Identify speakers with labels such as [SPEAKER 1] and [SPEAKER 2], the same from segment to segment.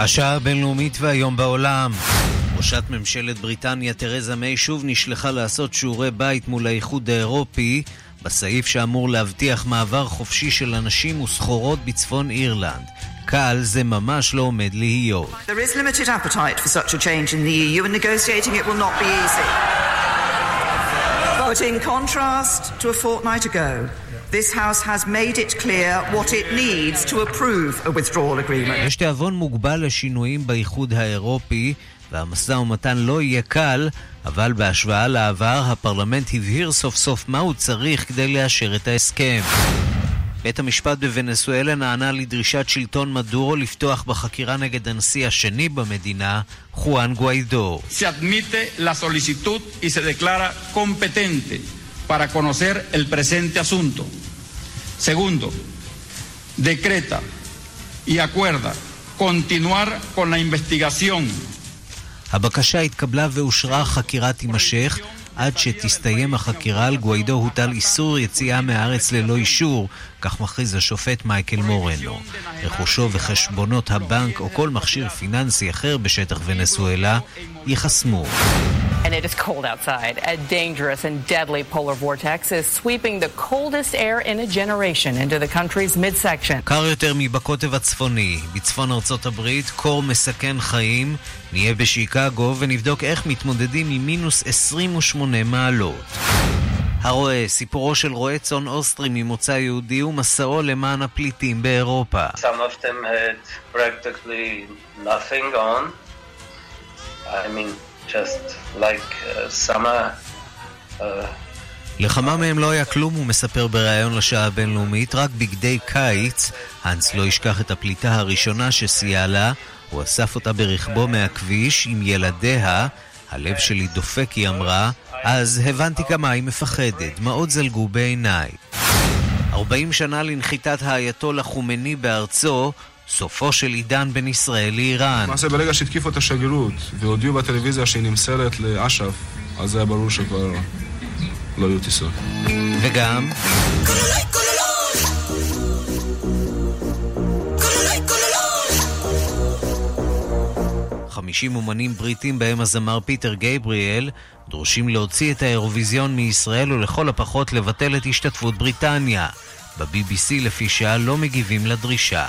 [SPEAKER 1] השעה הבינלאומית והיום בעולם. ראשת ממשלת בריטניה תרזה מיי שוב נשלחה לעשות שיעורי בית מול האיחוד האירופי בסעיף שאמור להבטיח מעבר חופשי של אנשים וסחורות בצפון אירלנד. קל זה ממש לא עומד להיות. But in contrast to a fortnight ago, This House has made it clear what it needs to approve a withdrawal agreement. יש תיאבון מוגבל לשינויים באיחוד האירופי, והמשא ומתן לא יהיה קל, אבל בהשוואה לעבר, הפרלמנט הבהיר סוף סוף מה הוא צריך כדי לאשר את ההסכם. בית המשפט בוונסואלה נענה לדרישת שלטון מדורו לפתוח בחקירה נגד הנשיא השני במדינה, חואן גואידו. Se admite la solicitud y se declara competente para conocer el presente asunto. Segundo, decreta y acuerda continuar con la investigación. הבקשה התקבלה ואושרה, חקירה תימשך עד שתסתיים החקירה על גואידו הוטל איסור יציאה מהארץ ללא אישור, כך מכריז השופט מייקל מורנו. רכושו וחשבונות הבנק או כל מכשיר פיננסי אחר בשטח ונסואלה ייחסמו. And it is cold outside. A dangerous and deadly polar vortex is sweeping the coldest air in a generation into the country's midsection. קר יותר מבקוטב הצפוני. בצפון ארצות הברית, קור מסכן חיים. נהיה בשיקגו ונבדוק איך מתמודדים עם מינוס 28 מעלות. הרועה, סיפורו של רועה צאן אוסטרי ממוצא יהודי ומסעו למען הפליטים באירופה. I mean, like uh, summer. Uh, לכמה מהם לא היה כלום, הוא מספר בריאיון לשעה הבינלאומית, רק בגדי קיץ. האנס לא ישכח את הפליטה הראשונה שסייע לה, הוא אסף אותה ברכבו מהכביש עם ילדיה. הלב שלי דופק, היא אמרה, אז הבנתי כמה היא מפחדת, דמעות זלגו בעיניי. 40 שנה לנחיתת האייתולה חומני בארצו, סופו של עידן בין ישראל לאיראן.
[SPEAKER 2] למעשה ברגע שהתקיפו את השגרירות והודיעו בטלוויזיה שהיא נמסרת לאש"ף, אז היה ברור שכבר לא יהיו טיסות.
[SPEAKER 1] וגם... 50 אומנים בריטים בהם הזמר פיטר גייבריאל דורשים להוציא את האירוויזיון מישראל ולכל הפחות לבטל את השתתפות בריטניה. ב-BBC לפי שעה לא מגיבים לדרישה.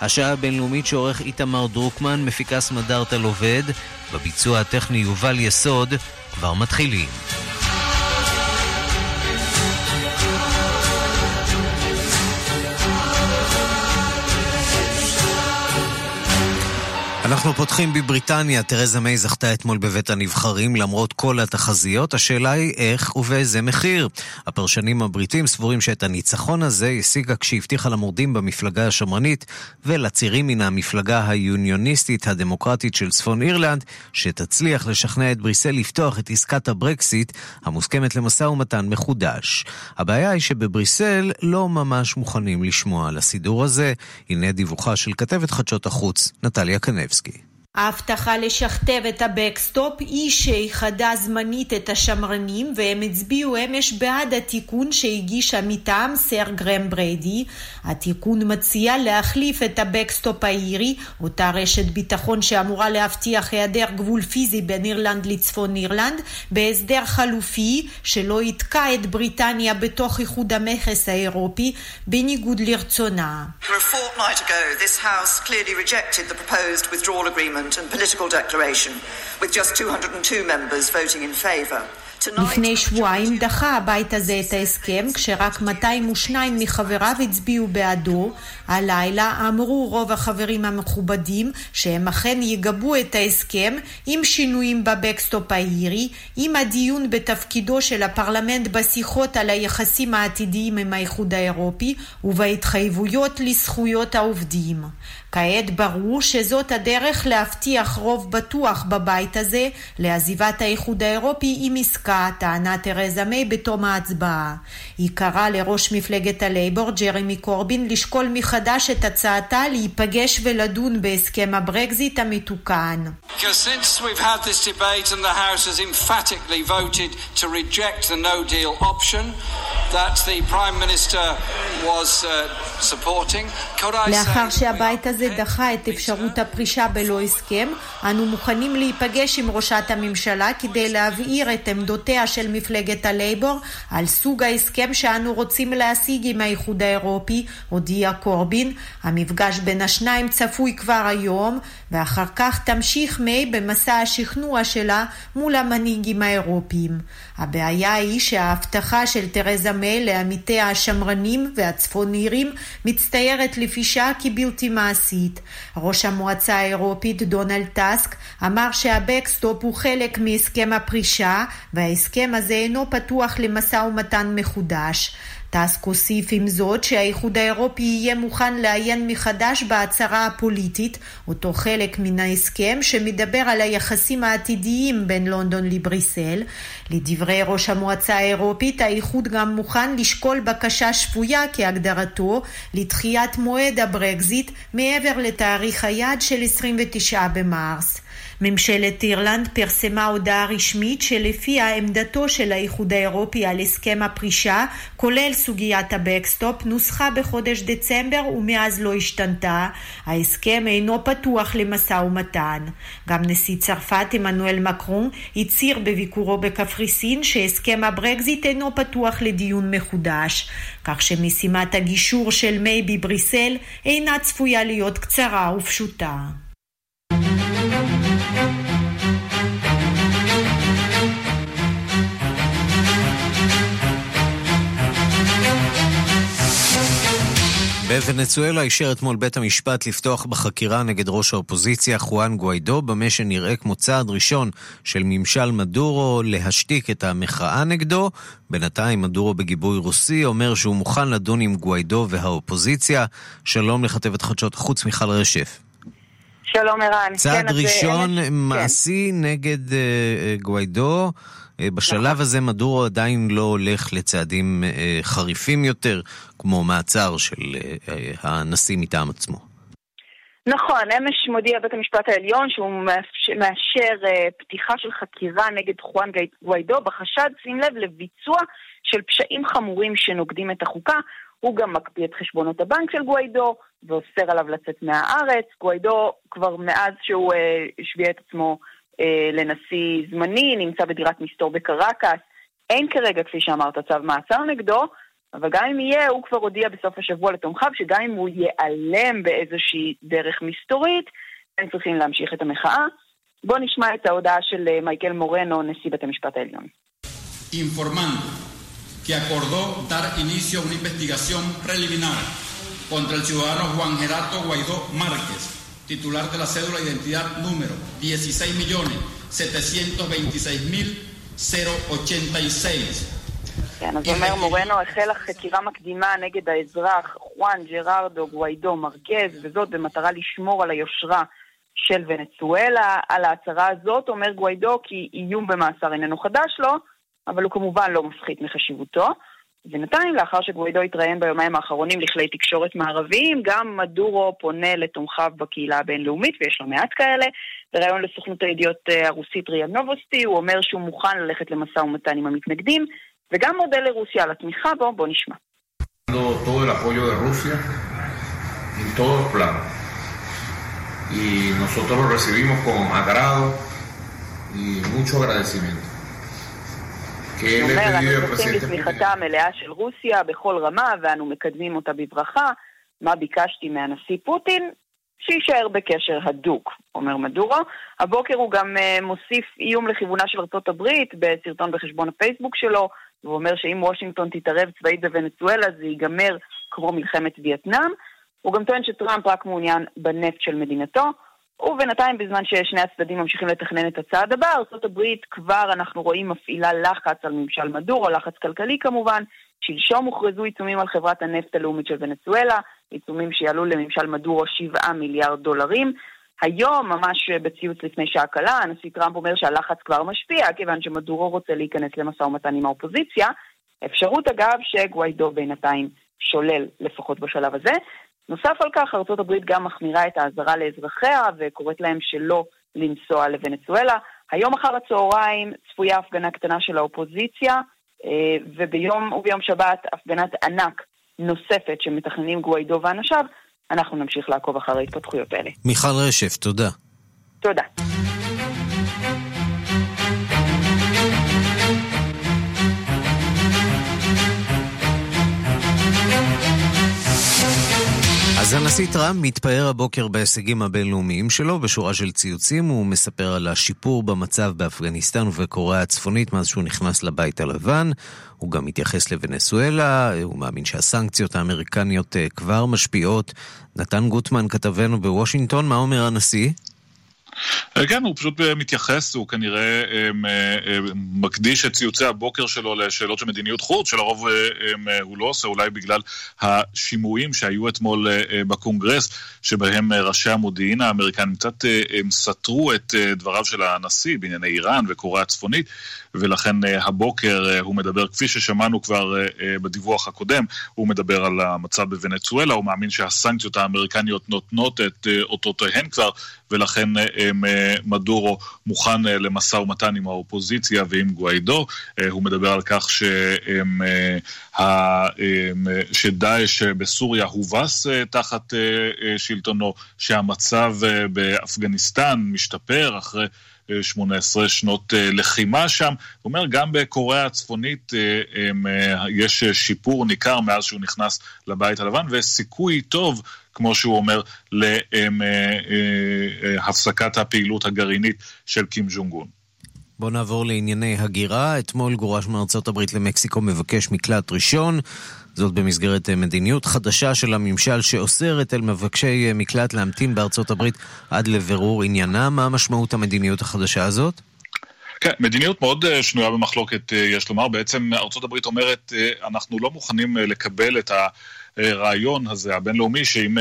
[SPEAKER 1] השעה הבינלאומית שעורך איתמר דרוקמן, מפיקה סמדארטה עובד, בביצוע הטכני יובל יסוד, כבר מתחילים. אנחנו פותחים בבריטניה, תרזה מיי זכתה אתמול בבית הנבחרים למרות כל התחזיות, השאלה היא איך ובאיזה מחיר. הפרשנים הבריטים סבורים שאת הניצחון הזה השיגה כשהבטיחה למורדים במפלגה השמרנית ולצירים מן המפלגה היוניוניסטית הדמוקרטית של צפון אירלנד, שתצליח לשכנע את בריסל לפתוח את עסקת הברקסיט המוסכמת למשא ומתן מחודש. הבעיה היא שבבריסל לא ממש מוכנים לשמוע על הסידור הזה. הנה דיווחה של כתבת חדשות החוץ, נטליה קנבס. Dostoevsky.
[SPEAKER 3] ההבטחה לשכתב את הבקסטופ היא שאיחדה זמנית את השמרנים והם הצביעו אמש בעד התיקון שהגיש מטעמם סר גרם בריידי. התיקון מציע להחליף את הבקסטופ האירי, אותה רשת ביטחון שאמורה להבטיח היעדר גבול פיזי בין אירלנד לצפון אירלנד, בהסדר חלופי שלא יתקע את בריטניה בתוך איחוד המכס האירופי, בניגוד לרצונה. Ago, statement and political declaration, with just 202 members voting in favour. לפני שבועיים דחה הבית הזה את ההסכם, כשרק 202 מחבריו הצביעו בעדו. הלילה אמרו רוב החברים המכובדים שהם אכן יגבו את ההסכם עם שינויים בבקסטופ האירי, עם הדיון בתפקידו של הפרלמנט בשיחות על היחסים העתידיים עם האיחוד האירופי ובהתחייבויות לזכויות העובדים. כעת ברור שזאת הדרך להבטיח רוב בטוח בבית הזה לעזיבת האיחוד האירופי עם עסקה טענה תרזה מיי בתום ההצבעה. היא קראה לראש מפלגת הלייבור, ג'רמי קורבין, לשקול מחדש את הצעתה להיפגש ולדון בהסכם הברקזיט המתוקן. לאחר שהבית הזה דחה את אפשרות הפרישה בלא הסכם, אנו מוכנים להיפגש עם ראשת הממשלה כדי להבהיר את עמדותיה של מפלגת הלייבור על סוג ההסכם שאנו רוצים להשיג עם האיחוד האירופי, הודיע קורבין. המפגש בין השניים צפוי כבר היום, ואחר כך תמשיך מיי במסע השכנוע שלה מול המנהיגים האירופיים. הבעיה היא שההבטחה של תרזה מיי לעמיתיה השמרנים והצפון-אירים מצטיירת לפי שעה כבלתי מעשית. ראש המועצה האירופית דונלד טאסק אמר שהבקסטופ הוא חלק מהסכם הפרישה וההסכם הזה אינו פתוח למשא ומתן מחודש. טאסק הוסיף עם זאת שהאיחוד האירופי יהיה מוכן לעיין מחדש בהצהרה הפוליטית, אותו חלק מן ההסכם שמדבר על היחסים העתידיים בין לונדון לבריסל. לדברי ראש המועצה האירופית, האיחוד גם מוכן לשקול בקשה שפויה כהגדרתו לדחיית מועד הברקזיט מעבר לתאריך היעד של 29 במרס. ממשלת אירלנד פרסמה הודעה רשמית שלפיה עמדתו של האיחוד האירופי על הסכם הפרישה, כולל סוגיית הבקסטופ, נוסחה בחודש דצמבר ומאז לא השתנתה. ההסכם אינו פתוח למשא ומתן. גם נשיא צרפת עמנואל מקרון הצהיר בביקורו בקפריסין שהסכם הברקזיט אינו פתוח לדיון מחודש, כך שמשימת הגישור של מיי בבריסל אינה צפויה להיות קצרה ופשוטה.
[SPEAKER 4] בוונצואלה אישר אתמול בית המשפט לפתוח בחקירה נגד ראש האופוזיציה חואן גואידו, במה שנראה כמו צעד ראשון של ממשל מדורו להשתיק את המחאה נגדו. בינתיים מדורו בגיבוי רוסי אומר שהוא מוכן לדון עם גואידו והאופוזיציה. שלום לכתבת חדשות חוץ מיכל רשף.
[SPEAKER 5] שלום ערן.
[SPEAKER 4] צעד כן, ראשון אלה... מעשי כן. נגד uh, גואידו. אה, בשלב. הזה מדורו עדיין לא הולך לצעדים אה, חריפים יותר, כמו מעצר של אה, הנשיא מטעם עצמו.
[SPEAKER 5] נכון, אמש מודיע בית המשפט העליון שהוא מאשר פתיחה של חקירה נגד חואן גוויידו בחשד, שים לב, לביצוע של פשעים חמורים שנוגדים את החוקה. הוא גם מקפיא את חשבונות הבנק של גוויידו ואוסר עליו לצאת מהארץ. גוויידו כבר מאז שהוא השביע את עצמו לנשיא זמני, נמצא בדירת מסתור בקרקס. אין כרגע, כפי שאמרת, צו מעצר נגדו, אבל גם אם יהיה, הוא כבר הודיע בסוף השבוע לתומכיו שגם אם הוא ייעלם באיזושהי דרך מסתורית, הם צריכים להמשיך את המחאה. בואו נשמע את ההודעה של אה, מייקל מורנו, נשיא בית המשפט העליון.
[SPEAKER 6] Informando que acordó dar inicio a una investigación preliminar contra el ciudadano Juan Gerardo Guaidó Márquez, titular de la cédula de identidad número 16.726.086.
[SPEAKER 5] כן, אז אומר מורנו, החלה חקירה מקדימה נגד האזרח חואן ג'רארדו גוויידו מרקז, וזאת במטרה לשמור על היושרה של ונצואלה. על ההצהרה הזאת אומר גוויידו כי איום במאסר איננו חדש לו, אבל הוא כמובן לא מפחית מחשיבותו. בינתיים, לאחר שגווידו התראיין ביומיים האחרונים לכלי תקשורת מערביים, גם מדורו פונה לתומכיו בקהילה הבינלאומית, ויש לו מעט כאלה. בריאיון לסוכנות הידיעות אה, הרוסית ריאל נובוסטי, הוא אומר שהוא מוכן ללכת למשא ומתן עם המתנגדים, וגם מודה לרוסיה על התמיכה בו, בואו נשמע.
[SPEAKER 7] Y nosotros lo recibimos con agrado y mucho agradecimiento.
[SPEAKER 5] הוא אומר, אנו זוכים בתמיכתה המלאה של רוסיה בכל רמה ואנו מקדמים אותה בברכה. מה ביקשתי מהנשיא פוטין? שיישאר בקשר הדוק, אומר מדורו. הבוקר הוא גם uh, מוסיף איום לכיוונה של ארצות הברית בסרטון בחשבון הפייסבוק שלו, והוא אומר שאם וושינגטון תתערב צבאית בוונצואלה זה ייגמר כמו מלחמת וייטנאם. הוא גם טוען שטראמפ רק מעוניין בנפט של מדינתו. ובינתיים, בזמן ששני הצדדים ממשיכים לתכנן את הצעד הבא, ארה"ב כבר אנחנו רואים מפעילה לחץ על ממשל מדורו, לחץ כלכלי כמובן. שלשום הוכרזו עיצומים על חברת הנפט הלאומית של ונצואלה, עיצומים שיעלו לממשל מדורו 7 מיליארד דולרים. היום, ממש בציוץ לפני שעה קלה, הנשיא טראמפ אומר שהלחץ כבר משפיע, כיוון שמדורו רוצה להיכנס למשא ומתן עם האופוזיציה. אפשרות אגב שגוויידו בינתיים שולל, לפחות בשלב הזה. נוסף על כך, ארה"ב גם מחמירה את האזהרה לאזרחיה וקוראת להם שלא לנסוע לוונצואלה. היום אחר הצהריים צפויה הפגנה קטנה של האופוזיציה, אה, וביום וביום שבת הפגנת ענק נוספת שמתכננים גוויידו ואנשיו. אנחנו נמשיך לעקוב אחר ההתפתחויות האלה.
[SPEAKER 4] מיכל רשף, תודה.
[SPEAKER 5] תודה.
[SPEAKER 4] אז הנשיא טראמפ מתפאר הבוקר בהישגים הבינלאומיים שלו בשורה של ציוצים. הוא מספר על השיפור במצב באפגניסטן ובקוריאה הצפונית מאז שהוא נכנס לבית הלבן. הוא גם מתייחס לוונצואלה, הוא מאמין שהסנקציות האמריקניות אה, כבר משפיעות. נתן גוטמן, כתבנו בוושינגטון, מה אומר הנשיא?
[SPEAKER 8] כן, הוא פשוט אה, מתייחס, הוא כנראה אה, אה, מקדיש את ציוצי הבוקר שלו לשאלות של מדיניות חוץ, שלרוב הוא לא עושה, אולי בגלל השימועים שהיו אתמול בקונגרס, שבהם ראשי המודיעין האמריקנים קצת סתרו את דבריו של הנשיא בענייני איראן וקוריאה הצפונית. ולכן אה, הבוקר אה, הוא מדבר, כפי ששמענו כבר אה, בדיווח הקודם, הוא מדבר על המצב בוונצואלה, הוא מאמין שהסנקציות האמריקניות נותנות את אותותיהן כבר, ולכן מדורו מוכן למשא ומתן עם האופוזיציה ועם גוויידו. הוא מדבר על כך שהם, שדאעש בסוריה הובס תחת שלטונו, שהמצב באפגניסטן משתפר אחרי 18 שנות אה, לחימה שם. הוא אומר, גם בקוריאה הצפונית אה, אה, יש שיפור ניכר מאז שהוא נכנס לבית הלבן, וסיכוי טוב, כמו שהוא אומר, להפסקת הפעילות הגרעינית של קים ג'ונג און.
[SPEAKER 4] בואו נעבור לענייני הגירה. אתמול גורש מארצות הברית למקסיקו מבקש מקלט ראשון. זאת במסגרת אה, מדיניות חדשה של הממשל שאוסרת על מבקשי אה, מקלט להמתין בארצות הברית עד לבירור עניינם. מה משמעות המדיניות החדשה הזאת?
[SPEAKER 8] כן, מדיניות מאוד אה, שנויה במחלוקת, יש לומר. בעצם ארצות הברית אומרת, אנחנו לא מוכנים לקבל את הרעיון הזה, הבינלאומי, שאם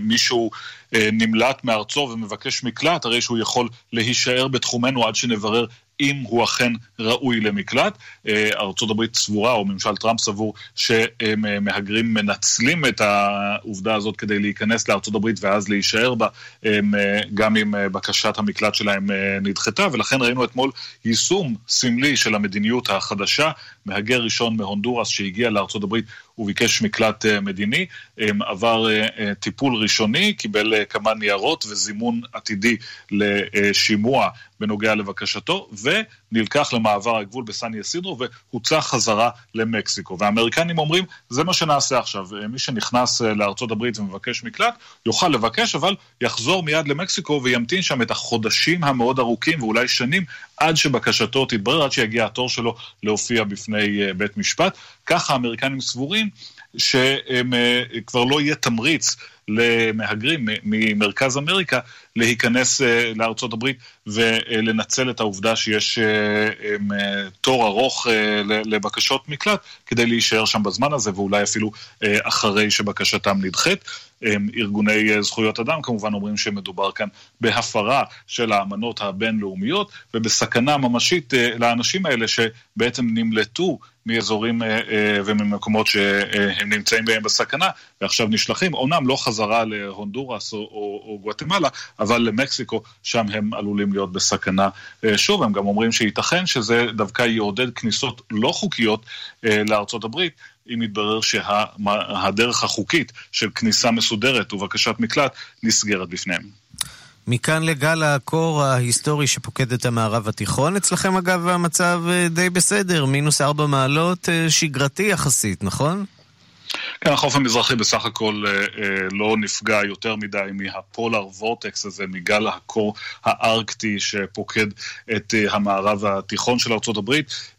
[SPEAKER 8] מישהו נמלט מארצו ומבקש מקלט, הרי שהוא יכול להישאר בתחומנו עד שנברר אם הוא אכן ראוי למקלט. אה, ארה"ב סבורה, או ממשל טראמפ סבור, שמהגרים מנצלים את העובדה הזאת כדי להיכנס לארה"ב ואז להישאר בה, אה, גם אם אה, בקשת המקלט שלהם נדחתה, ולכן ראינו אתמול יישום סמלי של המדיניות החדשה. מהגר ראשון מהונדורס שהגיע לארה"ב וביקש מקלט מדיני, עבר טיפול ראשוני, קיבל כמה ניירות וזימון עתידי לשימוע בנוגע לבקשתו, ונלקח למעבר הגבול בסן יסידרו והוצא חזרה למקסיקו. והאמריקנים אומרים, זה מה שנעשה עכשיו. מי שנכנס אה, לארצות הברית ומבקש מקלט, יוכל לבקש, אבל יחזור מיד למקסיקו וימתין שם את החודשים המאוד ארוכים ואולי שנים עד שבקשתו תתברר, עד שיגיע התור שלו להופיע בפני אה, בית משפט. ככה האמריקנים סבורים שכבר לא יהיה תמריץ למהגרים ממרכז אמריקה להיכנס אה, לארצות הברית ולנצל את העובדה שיש אה, אה, תור ארוך לבקשות מקלט כדי להישאר שם בזמן הזה ואולי אפילו אחרי שבקשתם נדחית. ארגוני זכויות אדם כמובן אומרים שמדובר כאן בהפרה של האמנות הבינלאומיות ובסכנה ממשית לאנשים האלה שבעצם נמלטו מאזורים וממקומות שהם נמצאים בהם בסכנה ועכשיו נשלחים, אומנם לא חזרה להונדורס או, או, או גואטמלה, אבל למקסיקו, שם הם עלולים להיות בסכנה. אה, שוב, הם גם אומרים שייתכן שזה דווקא יעודד כניסות לא חוקיות אה, לארצות הברית. אם יתברר שהדרך החוקית של כניסה מסודרת ובקשת מקלט נסגרת בפניהם.
[SPEAKER 4] מכאן לגל הקור ההיסטורי שפוקד את המערב התיכון. אצלכם אגב המצב אה, די בסדר, מינוס ארבע מעלות, שגרתי יחסית, נכון?
[SPEAKER 8] כן, החוף המזרחי בסך הכל אה, אה, לא נפגע יותר מדי מהפולר וורטקס הזה, מגל הקור הארקטי שפוקד את אה, המערב התיכון של ארה"ב.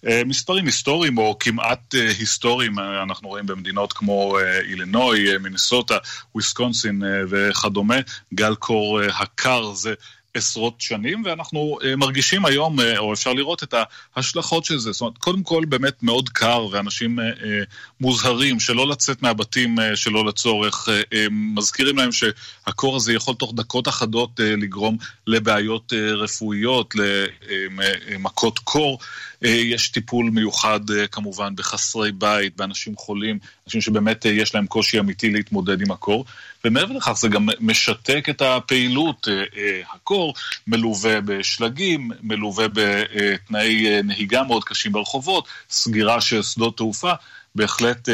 [SPEAKER 8] אה, מספרים היסטוריים או כמעט אה, היסטוריים אה, אנחנו רואים במדינות כמו אה, אילינוי, אה, מינסוטה, וויסקונסין אה, וכדומה. גל קור אה, הקר זה עשרות שנים, ואנחנו מרגישים היום, או אפשר לראות את ההשלכות של זה. זאת אומרת, קודם כל באמת מאוד קר, ואנשים מוזהרים שלא לצאת מהבתים שלא לצורך, מזכירים להם שהקור הזה יכול תוך דקות אחדות לגרום לבעיות רפואיות, למכות קור. יש טיפול מיוחד כמובן בחסרי בית, באנשים חולים, אנשים שבאמת יש להם קושי אמיתי להתמודד עם הקור. ומעבר לכך זה גם משתק את הפעילות. הקור מלווה בשלגים, מלווה בתנאי נהיגה מאוד קשים ברחובות, סגירה של שדות תעופה. בהחלט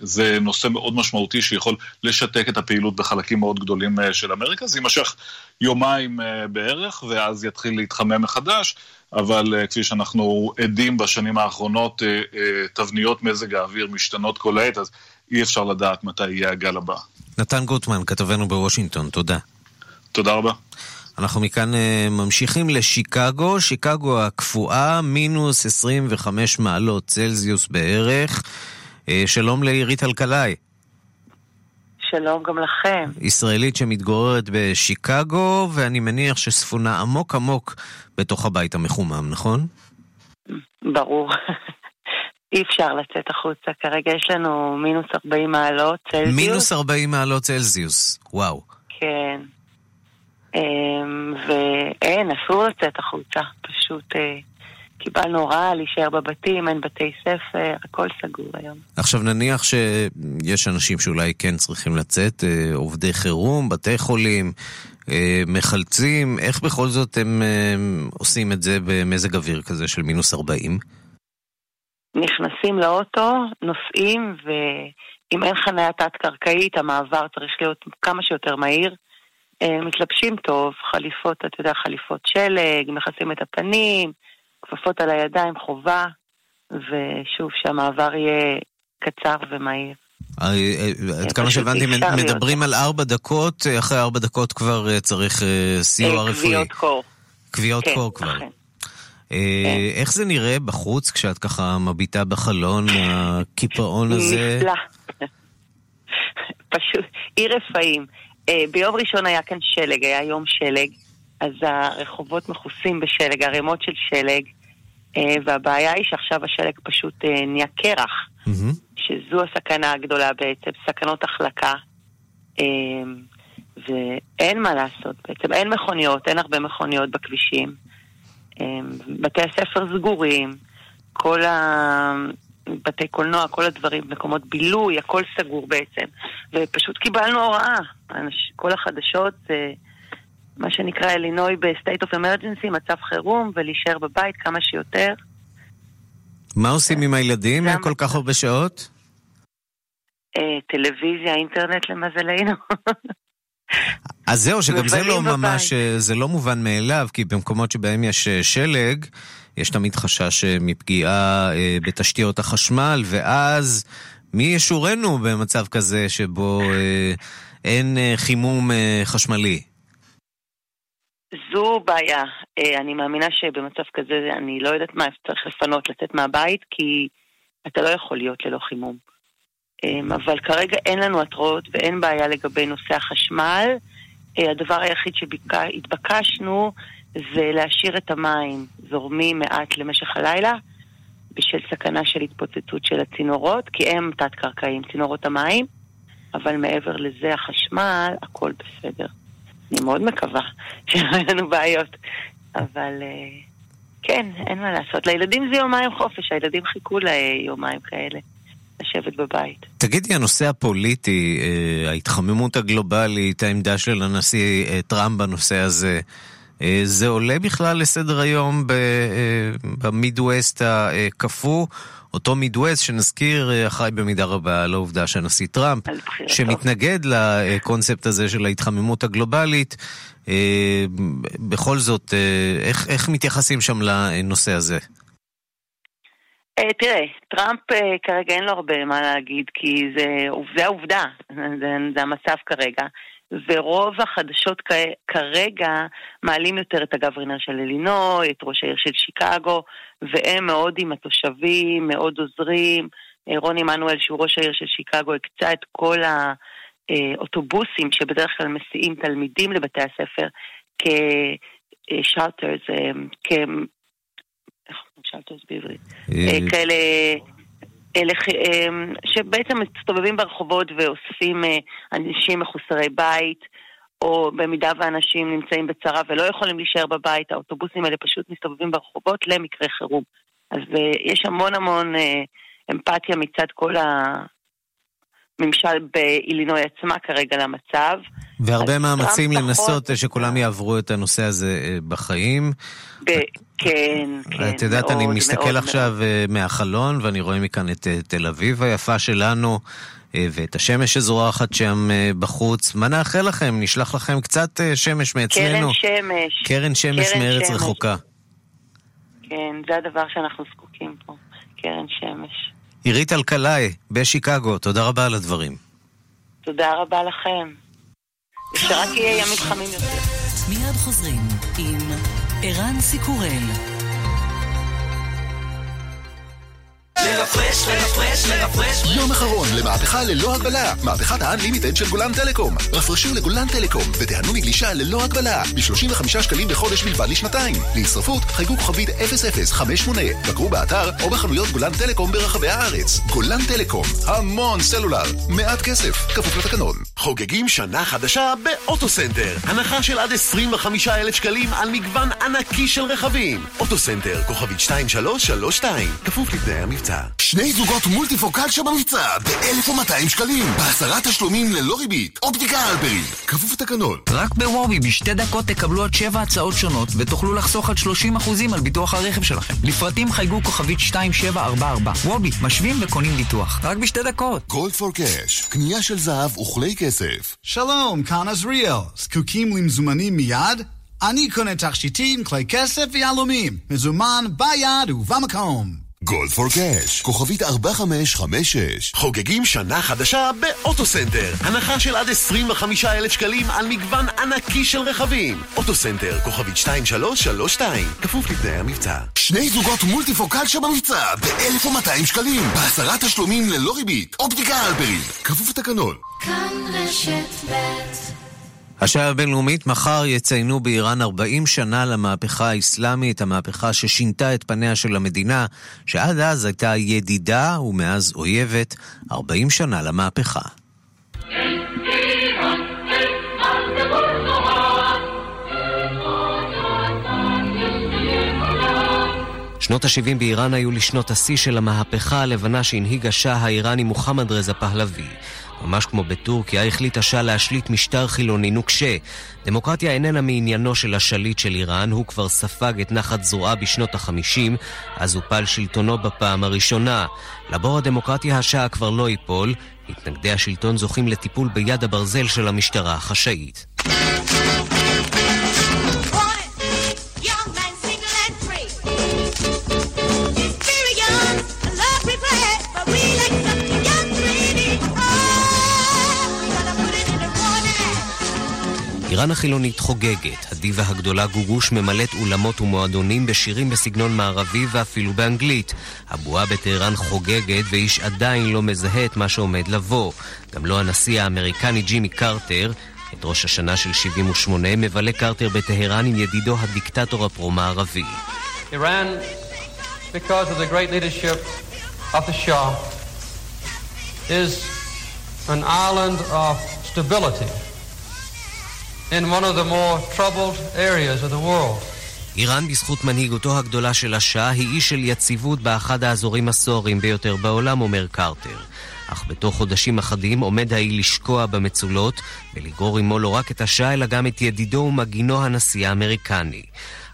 [SPEAKER 8] זה נושא מאוד משמעותי שיכול לשתק את הפעילות בחלקים מאוד גדולים של אמריקה. זה יימשך יומיים בערך, ואז יתחיל להתחמם מחדש, אבל כפי שאנחנו עדים בשנים האחרונות, תבניות מזג האוויר משתנות כל העת, אז אי אפשר לדעת מתי יהיה הגל הבא.
[SPEAKER 1] נתן גוטמן, כתבנו בוושינגטון, תודה.
[SPEAKER 8] תודה רבה.
[SPEAKER 1] אנחנו מכאן ממשיכים לשיקגו, שיקגו הקפואה, מינוס 25 מעלות צלזיוס בערך. שלום לעירית אלקלעי.
[SPEAKER 9] שלום גם לכם.
[SPEAKER 1] ישראלית שמתגוררת בשיקגו, ואני מניח שספונה עמוק עמוק בתוך הבית המחומם, נכון?
[SPEAKER 9] ברור. אי אפשר לצאת החוצה. כרגע יש לנו מינוס 40 מעלות צלזיוס.
[SPEAKER 1] מינוס 40 מעלות צלזיוס, וואו.
[SPEAKER 9] כן. ואין, אסור לצאת החוצה. פשוט קיבלנו הוראה להישאר בבתים, אין בתי ספר, הכל סגור היום.
[SPEAKER 1] עכשיו נניח שיש אנשים שאולי כן צריכים לצאת, עובדי חירום, בתי חולים, מחלצים, איך בכל זאת הם עושים את זה במזג אוויר כזה של מינוס 40?
[SPEAKER 9] נכנסים לאוטו, נוסעים, ואם אין חניה תת-קרקעית, המעבר צריך להיות כמה שיותר מהיר. מתלבשים טוב, חליפות, אתה יודע, חליפות שלג, מכסים את הפנים, כפפות על הידיים, חובה, ושוב, שהמעבר יהיה קצר ומהיר.
[SPEAKER 1] עד כמה שהבנתי, מדברים על ארבע דקות, אחרי ארבע דקות כבר צריך סיוע רפואי.
[SPEAKER 9] קביעות קור.
[SPEAKER 1] קביעות קור כבר. איך זה נראה בחוץ כשאת ככה מביטה בחלון, הקיפאון הזה?
[SPEAKER 9] נפלא. פשוט, עיר רפאים. ביום ראשון היה כאן שלג, היה יום שלג, אז הרחובות מכוסים בשלג, ערימות של שלג, והבעיה היא שעכשיו השלג פשוט נהיה קרח, שזו הסכנה הגדולה בעצם, סכנות החלקה. ואין מה לעשות בעצם, אין מכוניות, אין הרבה מכוניות בכבישים. בתי הספר סגורים, כל הבתי קולנוע, כל הדברים, מקומות בילוי, הכל סגור בעצם. ופשוט קיבלנו הוראה. כל החדשות, מה שנקרא אלינוי ב-state of emergency, מצב חירום, ולהישאר בבית כמה שיותר.
[SPEAKER 1] מה עושים עם הילדים כל כך הרבה שעות?
[SPEAKER 9] טלוויזיה, אינטרנט למזלנו.
[SPEAKER 1] אז זהו, שגם זה לא ממש, זה לא מובן מאליו, כי במקומות שבהם יש שלג, יש תמיד חשש מפגיעה בתשתיות החשמל, ואז מי ישורנו במצב כזה שבו אין חימום חשמלי?
[SPEAKER 9] זו בעיה. אני מאמינה שבמצב כזה אני לא יודעת מה צריך לפנות, לצאת מהבית, כי אתה לא יכול להיות ללא חימום. אבל כרגע אין לנו התראות ואין בעיה לגבי נושא החשמל. הדבר היחיד שהתבקשנו זה להשאיר את המים זורמים מעט למשך הלילה בשל סכנה של התפוצצות של הצינורות, כי הם תת-קרקעיים, צינורות המים, אבל מעבר לזה החשמל, הכל בסדר. אני מאוד מקווה שלא יהיו לנו בעיות, אבל כן, אין מה לעשות. לילדים זה יומיים חופש, הילדים חיכו ליומיים כאלה. לשבת בבית.
[SPEAKER 1] תגידי, הנושא הפוליטי, ההתחממות הגלובלית, העמדה של הנשיא טראמפ בנושא הזה, זה עולה בכלל לסדר היום במידווסט הקפוא? אותו מידווסט שנזכיר אחראי במידה רבה על העובדה שהנשיא טראמפ, שמתנגד לקונספט הזה של ההתחממות הגלובלית, בכל זאת, איך, איך מתייחסים שם לנושא הזה?
[SPEAKER 9] תראה, טראמפ כרגע אין לו הרבה מה להגיד, כי זה, זה העובדה, זה, זה המצב כרגע. ורוב החדשות כרגע מעלים יותר את הגוורנר של אלינוי, את ראש העיר של שיקגו, והם מאוד עם התושבים, מאוד עוזרים. רוני מנואל, שהוא ראש העיר של שיקגו, הקצה את כל האוטובוסים שבדרך כלל מסיעים תלמידים לבתי הספר, כשאלטרס, כ... איך שאלטרס בעברית? כאלה... אלה, שבעצם מסתובבים ברחובות ואוספים אנשים מחוסרי בית, או במידה ואנשים נמצאים בצרה ולא יכולים להישאר בבית, האוטובוסים האלה פשוט מסתובבים ברחובות למקרה חירום. אז יש המון המון אמפתיה מצד כל הממשל באילינוי עצמה כרגע למצב.
[SPEAKER 10] והרבה מאמצים לנסות פחות... שכולם יעברו את הנושא הזה אה, בחיים.
[SPEAKER 9] ב... כן, כן.
[SPEAKER 10] את יודעת, אני מסתכל מאוד עכשיו מאוד. אה, מהחלון ואני רואה מכאן את אה, תל אביב היפה שלנו. ואת השמש שזורחת שם בחוץ. מה נאחל לכם? נשלח לכם קצת שמש מאצלנו.
[SPEAKER 9] קרן שמש.
[SPEAKER 10] קרן שמש קרן מארץ שמש. רחוקה.
[SPEAKER 9] כן, זה הדבר שאנחנו זקוקים פה. קרן שמש.
[SPEAKER 10] עירית אלקלעי, בשיקגו, תודה רבה על הדברים.
[SPEAKER 9] תודה רבה לכם. ושרק יהיה ימים חמים יותר.
[SPEAKER 11] מיד חוזרים עם ערן סיקורל.
[SPEAKER 12] לרפרש, לרפרש, לרפרש. יום אחרון למהפכה ללא הגבלה. מהפכת ה-Unlimited של גולן טלקום. רפרשו לגולן טלקום ותיהנו מגלישה ללא הגבלה. ב-35 שקלים בחודש בלבד לשנתיים. להצטרפות חייגו כוכבית 0058. בקרו באתר או בחנויות גולן טלקום ברחבי הארץ. גולן טלקום. המון סלולר. מעט כסף. כפוף לתקנון. חוגגים שנה חדשה באוטוסנטר. הנחה של עד 25,000 שקלים על מגוון ענקי של רכבים. אוטוסנטר, כוכבית 2332. כפוף לתנאי המבצע. שני זוגות מולטיפוקל שבמבצע ב-1,200 שקלים. בעשרה תשלומים ללא ריבית. אופטיקה אלפרין. כפוף לתקנון.
[SPEAKER 13] רק בוובי בשתי דקות תקבלו עד שבע הצעות שונות ותוכלו לחסוך עד 30% על ביטוח הרכב שלכם. לפרטים חייגו כוכבית 2744. וובי, משווים וקונים ביטוח. רק בשתי דקות.
[SPEAKER 12] Gold for Cash. קנייה של זהב וכלי כסף.
[SPEAKER 14] שלום, כאן עזריאל. זקוקים למזומנים מיד? אני קונה תכשיטים, כלי כסף ויהלומים. מזומן ביד ובמקום.
[SPEAKER 12] Gold for Cash, כוכבית 4556. חוגגים שנה חדשה באוטוסנטר. הנחה של עד 25,000 שקלים על מגוון ענקי של רכבים. אוטוסנטר, כוכבית 2332. כפוף לתנאי המבצע. שני זוגות מולטיפוקל שבמבצע ב-1,200 שקלים. בעשרה תשלומים ללא ריבית. אופטיקה אלפרין. כפוף לתקנון. כאן רשת
[SPEAKER 10] ב' השעה הבינלאומית, מחר יציינו באיראן 40 שנה למהפכה האסלאמית, המהפכה ששינתה את פניה של המדינה, שעד אז הייתה ידידה ומאז אויבת, 40 שנה למהפכה. שנות ה-70 באיראן היו לשנות השיא של המהפכה הלבנה שהנהיג השאה האיראני מוחמד רזה פהלוי. ממש כמו בטורקיה, החליט השאה להשליט משטר חילוני נוקשה. דמוקרטיה איננה מעניינו של השליט של איראן, הוא כבר ספג את נחת זרועה בשנות החמישים, אז הופל שלטונו בפעם הראשונה. לבור הדמוקרטיה השאה כבר לא ייפול, מתנגדי השלטון זוכים לטיפול ביד הברזל של המשטרה החשאית. איראן החילונית חוגגת. הדיבה הגדולה גוגוש ממלאת אולמות ומועדונים בשירים בסגנון מערבי ואפילו באנגלית. הבועה בטהרן חוגגת ואיש עדיין לא מזהה את מה שעומד לבוא. גם לא הנשיא האמריקני ג'ימי קרטר. את ראש השנה של 78 מבלה קרטר בטהרן עם ידידו הדיקטטור הפרו-מערבי. Of an island of stability. איראן, בזכות מנהיגותו הגדולה של השאה, היא אי של יציבות באחד האזורים הסוערים ביותר בעולם, אומר קרטר. אך בתוך חודשים אחדים עומד האי לשקוע במצולות ולגרור עמו לא רק את השאה, אלא גם את ידידו ומגינו הנשיא האמריקני.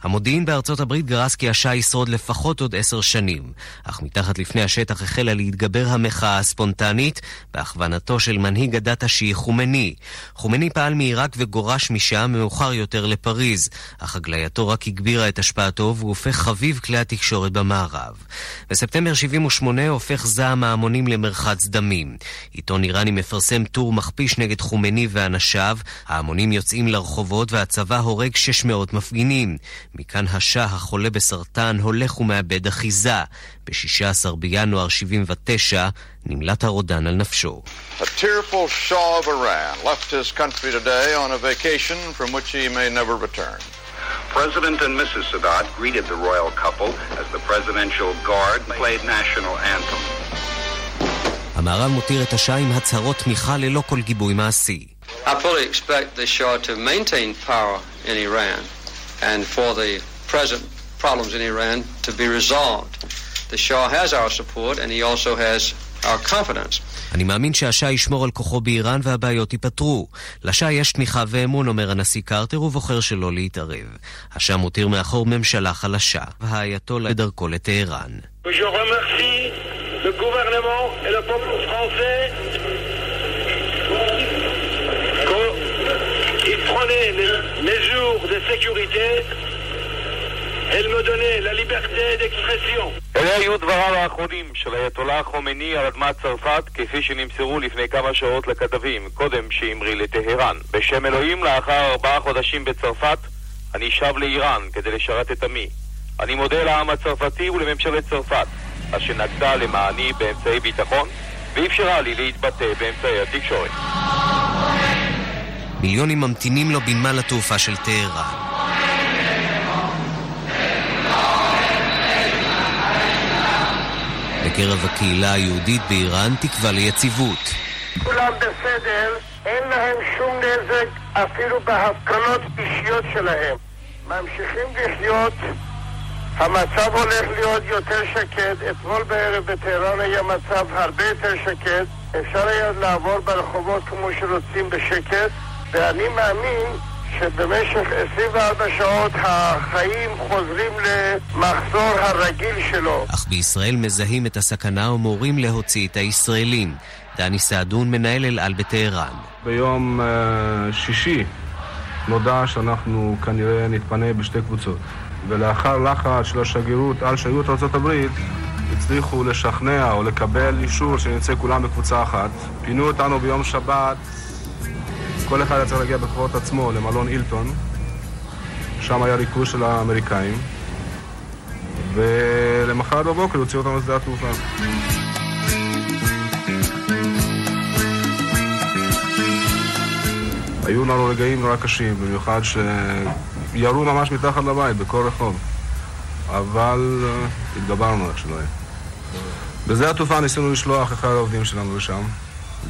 [SPEAKER 10] המודיעין בארצות הברית גרס כי השאה ישרוד לפחות עוד עשר שנים, אך מתחת לפני השטח החלה להתגבר המחאה הספונטנית בהכוונתו של מנהיג הדת השיעי חומני. חומני פעל מעיראק וגורש משם מאוחר יותר לפריז, אך הגלייתו רק הגבירה את השפעתו והוא הופך חביב כלי התקשורת במערב. בספטמבר 78 הופך זעם ההמונים למרחץ דמים. עיתון איראני מפרסם טור מכפיש נגד חומני ואנשיו, ההמונים יוצאים לרחובות והצבא הורג 600 מפגינים. מכאן השאה החולה בסרטן הולך ומאבד אחיזה. ב-16 בינואר 79 נמלט הרודן על נפשו. A tearful Shah of Iran left his country today on a vacation from which he may never return. President and Mrs. Sadat greeted the royal couple as the presidential guard played national anthem. המערב מותיר את השאה עם הצהרות תמיכה ללא כל גיבוי מעשי. I fully expect the Shah to maintain power in Iran and for the present problems in Iran to be resolved. The Shah has our support and he also has our confidence. אני מאמין שהשאה ישמור על כוחו באיראן והבעיות ייפתרו. לשאה יש תמיכה ואמון, אומר הנשיא קרטר, ובוחר שלא להתערב. השאה מותיר מאחור ממשלה חלשה, והאייתולה בדרכו לטהרן. Prenait les mesures de sécurité Elle me donnait la liberté d'expression. אלה היו דבריו האחרונים של אייתולה חומני על אדמת צרפת כפי שנמסרו לפני כמה שעות לכתבים, קודם שהמריא לטהרן. בשם אלוהים, לאחר ארבעה חודשים בצרפת, אני שב לאיראן כדי לשרת את עמי. אני מודה לעם הצרפתי ולממשלת צרפת, אשר נקטה למעני באמצעי ביטחון, ואפשרה לי להתבטא באמצעי התקשורת. מיליונים ממתינים לו בנמל התעופה של טהרן. בקרב הקהילה היהודית באיראן תקווה ליציבות.
[SPEAKER 15] כולם בסדר, אין להם שום נזק אפילו בהפגנות אישיות שלהם. ממשיכים לחיות, המצב הולך להיות יותר שקט. אתמול בערב בטהרן היה מצב הרבה יותר שקט. אפשר היה לעבור ברחובות כמו שרוצים בשקט, ואני מאמין שבמשך 24 שעות החיים חוזרים למחזור הרגיל שלו.
[SPEAKER 10] אך בישראל מזהים את הסכנה ומורים להוציא את הישראלים. דני סעדון מנהל אל על בטהרן.
[SPEAKER 2] ביום uh, שישי נודע שאנחנו כנראה נתפנה בשתי קבוצות. ולאחר לחץ של השגרירות על שגרירות ארה"ב הצליחו לשכנע או לקבל אישור שנצא כולם בקבוצה אחת. פינו אותנו ביום שבת כל אחד היה צריך להגיע בכוחות עצמו למלון אילטון, שם היה ריכוז של האמריקאים, ולמחרת בבוקר הוציאו אותנו לשדה התעופה. היו לנו רגעים נורא קשים, במיוחד שירו ממש מתחת לבית, בכל רחוב. אבל uh, התגברנו איך שלא יהיה. בשדה התעופה ניסינו לשלוח אחד העובדים שלנו לשם.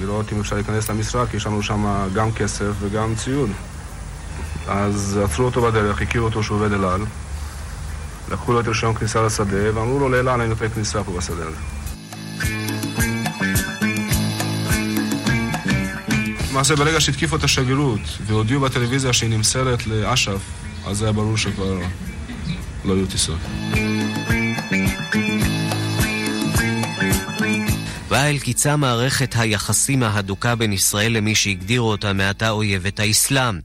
[SPEAKER 2] לראות אם אפשר להיכנס למשרד, כי יש לנו שם גם כסף וגם ציוד. אז עצרו אותו בדרך, הכירו אותו שהוא עובד אל על, לקחו לו את רישיון כניסה לשדה, ואמרו לו לאל על אין יותר כניסה פה בשדה הזה. למעשה ברגע שהתקיפו את השגרירות והודיעו בטלוויזיה שהיא נמסרת לאש"ף, אז היה ברור שכבר לא יהיו טיסות.
[SPEAKER 10] באה אל קיצה מערכת היחסים ההדוקה בין ישראל למי שהגדירו אותה מעתה אויבת האסלאם.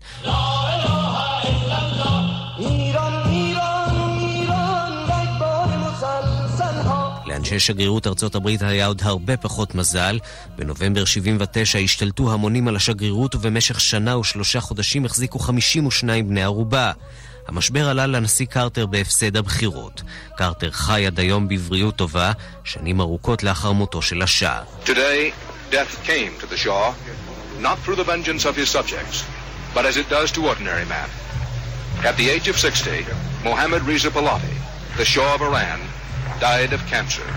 [SPEAKER 10] לאנשי שגרירות ארצות הברית היה עוד הרבה פחות מזל. בנובמבר 79 השתלטו המונים על השגרירות ובמשך שנה ושלושה חודשים החזיקו 52 בני ערובה. המשבר עלה לנשיא קרטר בהפסד הבחירות. קרטר חי עד היום בבריאות טובה, שנים ארוכות לאחר מותו של השאה. Today, death came to the Shah, not through the vengeance of his subjects, but as it does to ordinary man. At the age of 60, Mohammed Reza Pahlavi, the Shah of Iran, died of cancer.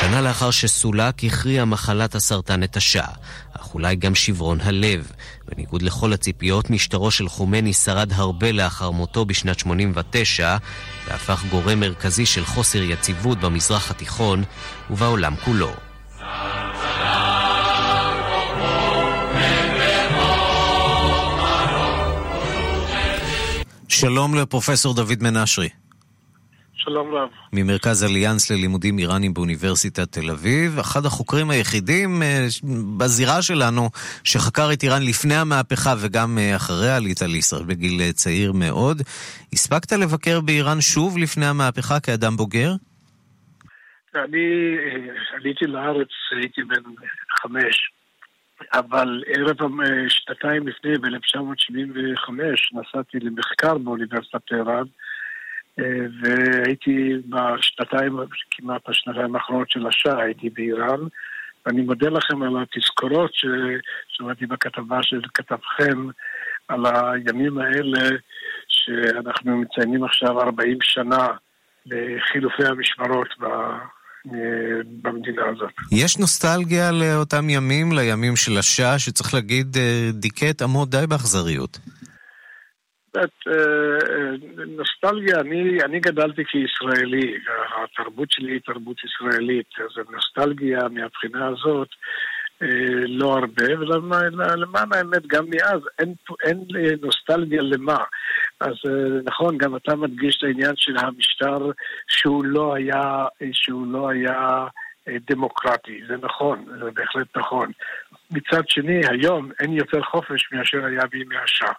[SPEAKER 10] שנה לאחר שסולק הכריע מחלת הסרטן את השאה, אך אולי גם שברון הלב. בניגוד לכל הציפיות, משטרו של חומני שרד הרבה לאחר מותו בשנת 89, והפך גורם מרכזי של חוסר יציבות במזרח התיכון ובעולם כולו. שלום לפרופסור דוד מנשרי.
[SPEAKER 16] שלום רב.
[SPEAKER 10] ממרכז אליאנס ללימודים איראנים באוניברסיטת תל אביב, אחד החוקרים היחידים אה, בזירה שלנו שחקר את איראן לפני המהפכה וגם אה, אחריה, עלית לישראל בגיל אה, צעיר מאוד. הספקת לבקר באיראן שוב לפני המהפכה כאדם בוגר?
[SPEAKER 16] אני עליתי לארץ, הייתי בן חמש, אבל ערב שנתיים לפני, ב-1975, נסעתי למחקר באוניברסיטת טהרן. והייתי בשנתיים, כמעט בשנתיים האחרונות של השעה, הייתי באיראן. ואני מודה לכם על התזכורות ששמעתי בכתבה של כתבכם על הימים האלה שאנחנו מציינים עכשיו 40 שנה לחילופי המשמרות במדינה הזאת.
[SPEAKER 1] יש נוסטלגיה לאותם ימים, לימים של השעה, שצריך להגיד, אה, דיכא את עמו די באכזריות.
[SPEAKER 16] אה, אה, נוסטלגיה, אני, אני גדלתי כישראלי, התרבות שלי היא תרבות ישראלית, אז נוסטלגיה מהבחינה הזאת אה, לא הרבה, ולמען האמת גם מאז אין, אין נוסטלגיה למה. אז נכון, גם אתה מדגיש את העניין של המשטר שהוא לא היה, שהוא לא היה דמוקרטי, זה נכון, זה בהחלט נכון. מצד שני, היום אין יותר חופש מאשר היה בימי השעה.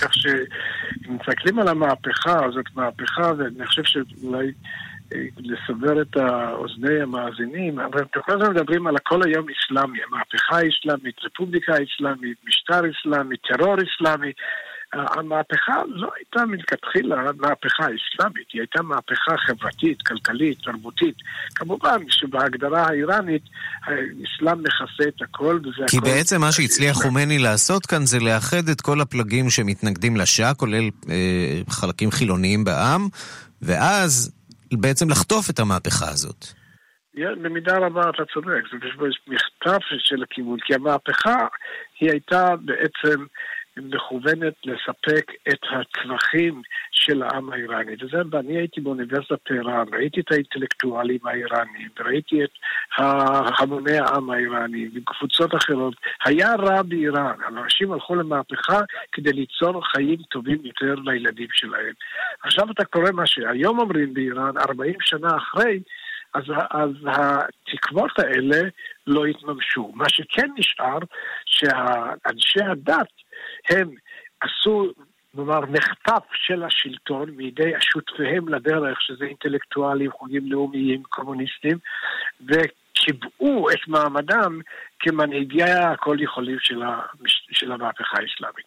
[SPEAKER 16] כך שאם מסתכלים על המהפכה, זאת מהפכה, ואני חושב שאולי אה, לסבר את אוזני המאזינים, אבל אתם כל הזמן מדברים על הכל היום אסלאמי, המהפכה האסלאמית, רפובליקה האסלאמית, משטר אסלאמי, טרור אסלאמי. המהפכה לא הייתה מלכתחילה מהפכה אסלאמית, היא הייתה מהפכה חברתית, כלכלית, תרבותית. כמובן שבהגדרה האיראנית האסלאם מכסה את הכל וזה
[SPEAKER 1] כי הכל... בעצם מה שהצליח חומני לעשות כאן זה לאחד את כל הפלגים שמתנגדים לשאה, כולל אה, חלקים חילוניים בעם, ואז בעצם לחטוף את המהפכה הזאת.
[SPEAKER 16] במידה רבה אתה צודק, זה מכתב של הכיוון, כי המהפכה היא הייתה בעצם מכוונת לספק את הצרכים של העם האיראני. וזה, ואני הייתי באוניברסיטת טהרן, ראיתי את האינטלקטואלים האיראנים, ראיתי את המוני העם האיראני וקבוצות אחרות. היה רע באיראן, אנשים הלכו למהפכה כדי ליצור חיים טובים יותר לילדים שלהם. עכשיו אתה קורא מה שהיום אומרים באיראן, 40 שנה אחרי, אז, אז התקוות האלה לא התממשו. מה שכן נשאר, שאנשי הדת הם עשו, נאמר, מחטף של השלטון מידי שותפיהם לדרך, שזה אינטלקטואלים, חוגים לאומיים, קומוניסטים, וקיבעו את מעמדם כמנהיגי הכל יכולים של, המש... של המהפכה האסלאמית.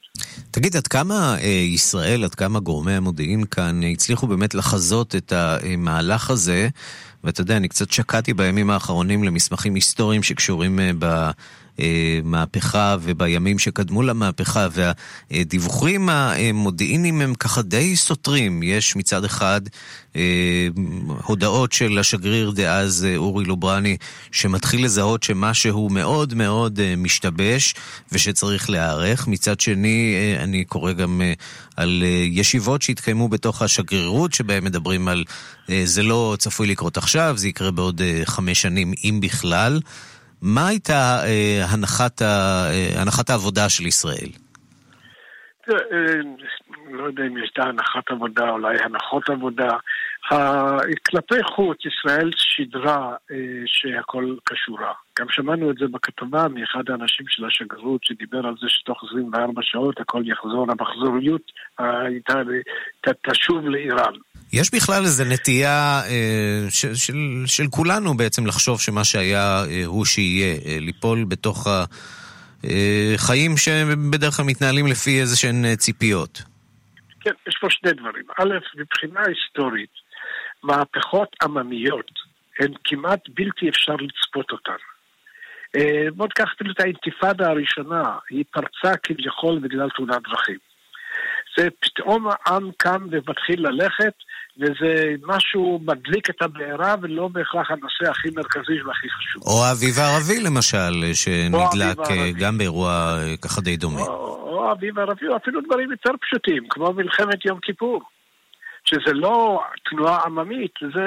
[SPEAKER 1] תגיד, עד כמה אה, ישראל, עד כמה גורמי המודיעין כאן הצליחו באמת לחזות את המהלך הזה? ואתה יודע, אני קצת שקעתי בימים האחרונים למסמכים היסטוריים שקשורים אה. המהפכה ובימים שקדמו למהפכה, והדיווחים המודיעיניים הם ככה די סותרים. יש מצד אחד אה, הודעות של השגריר דאז אה, אורי לוברני, שמתחיל לזהות שמשהו מאוד מאוד אה, משתבש ושצריך להיערך. מצד שני, אני קורא גם על ישיבות שהתקיימו בתוך השגרירות, שבהם מדברים על זה לא צפוי לקרות עכשיו, זה יקרה בעוד חמש שנים, אם בכלל. מה הייתה אה, הנחת, ה, אה, הנחת העבודה של ישראל?
[SPEAKER 16] אה, לא יודע אם יש הנחת עבודה, אולי הנחות עבודה. כלפי חוץ, ישראל שידרה אה, שהכל קשורה. גם שמענו את זה בכתבה מאחד האנשים של השגרירות שדיבר על זה שתוך 24 שעות הכל יחזור, המחזוריות אה, תשוב לאיראן.
[SPEAKER 1] יש בכלל איזו נטייה אה, של, של, של כולנו בעצם לחשוב שמה שהיה הוא שיהיה, ליפול בתוך החיים שבדרך כלל מתנהלים לפי איזה שהן ציפיות.
[SPEAKER 16] כן, יש פה שני דברים. א', מבחינה היסטורית, מהפכות עממיות הן כמעט בלתי אפשר לצפות אותן. אה, בוא ניקח אפילו את האינתיפאדה הראשונה, היא פרצה כביכול בגלל תאונת דרכים. זה פתאום העם קם ומתחיל ללכת, וזה משהו מדליק את הבעירה ולא בהכרח הנושא הכי מרכזי והכי חשוב.
[SPEAKER 1] או האביב הערבי למשל, שנדלק גם באירוע אה, ככה די דומה.
[SPEAKER 16] או האביב הערבי, או אפילו דברים יותר פשוטים, כמו מלחמת יום כיפור. שזה לא תנועה עממית, זה,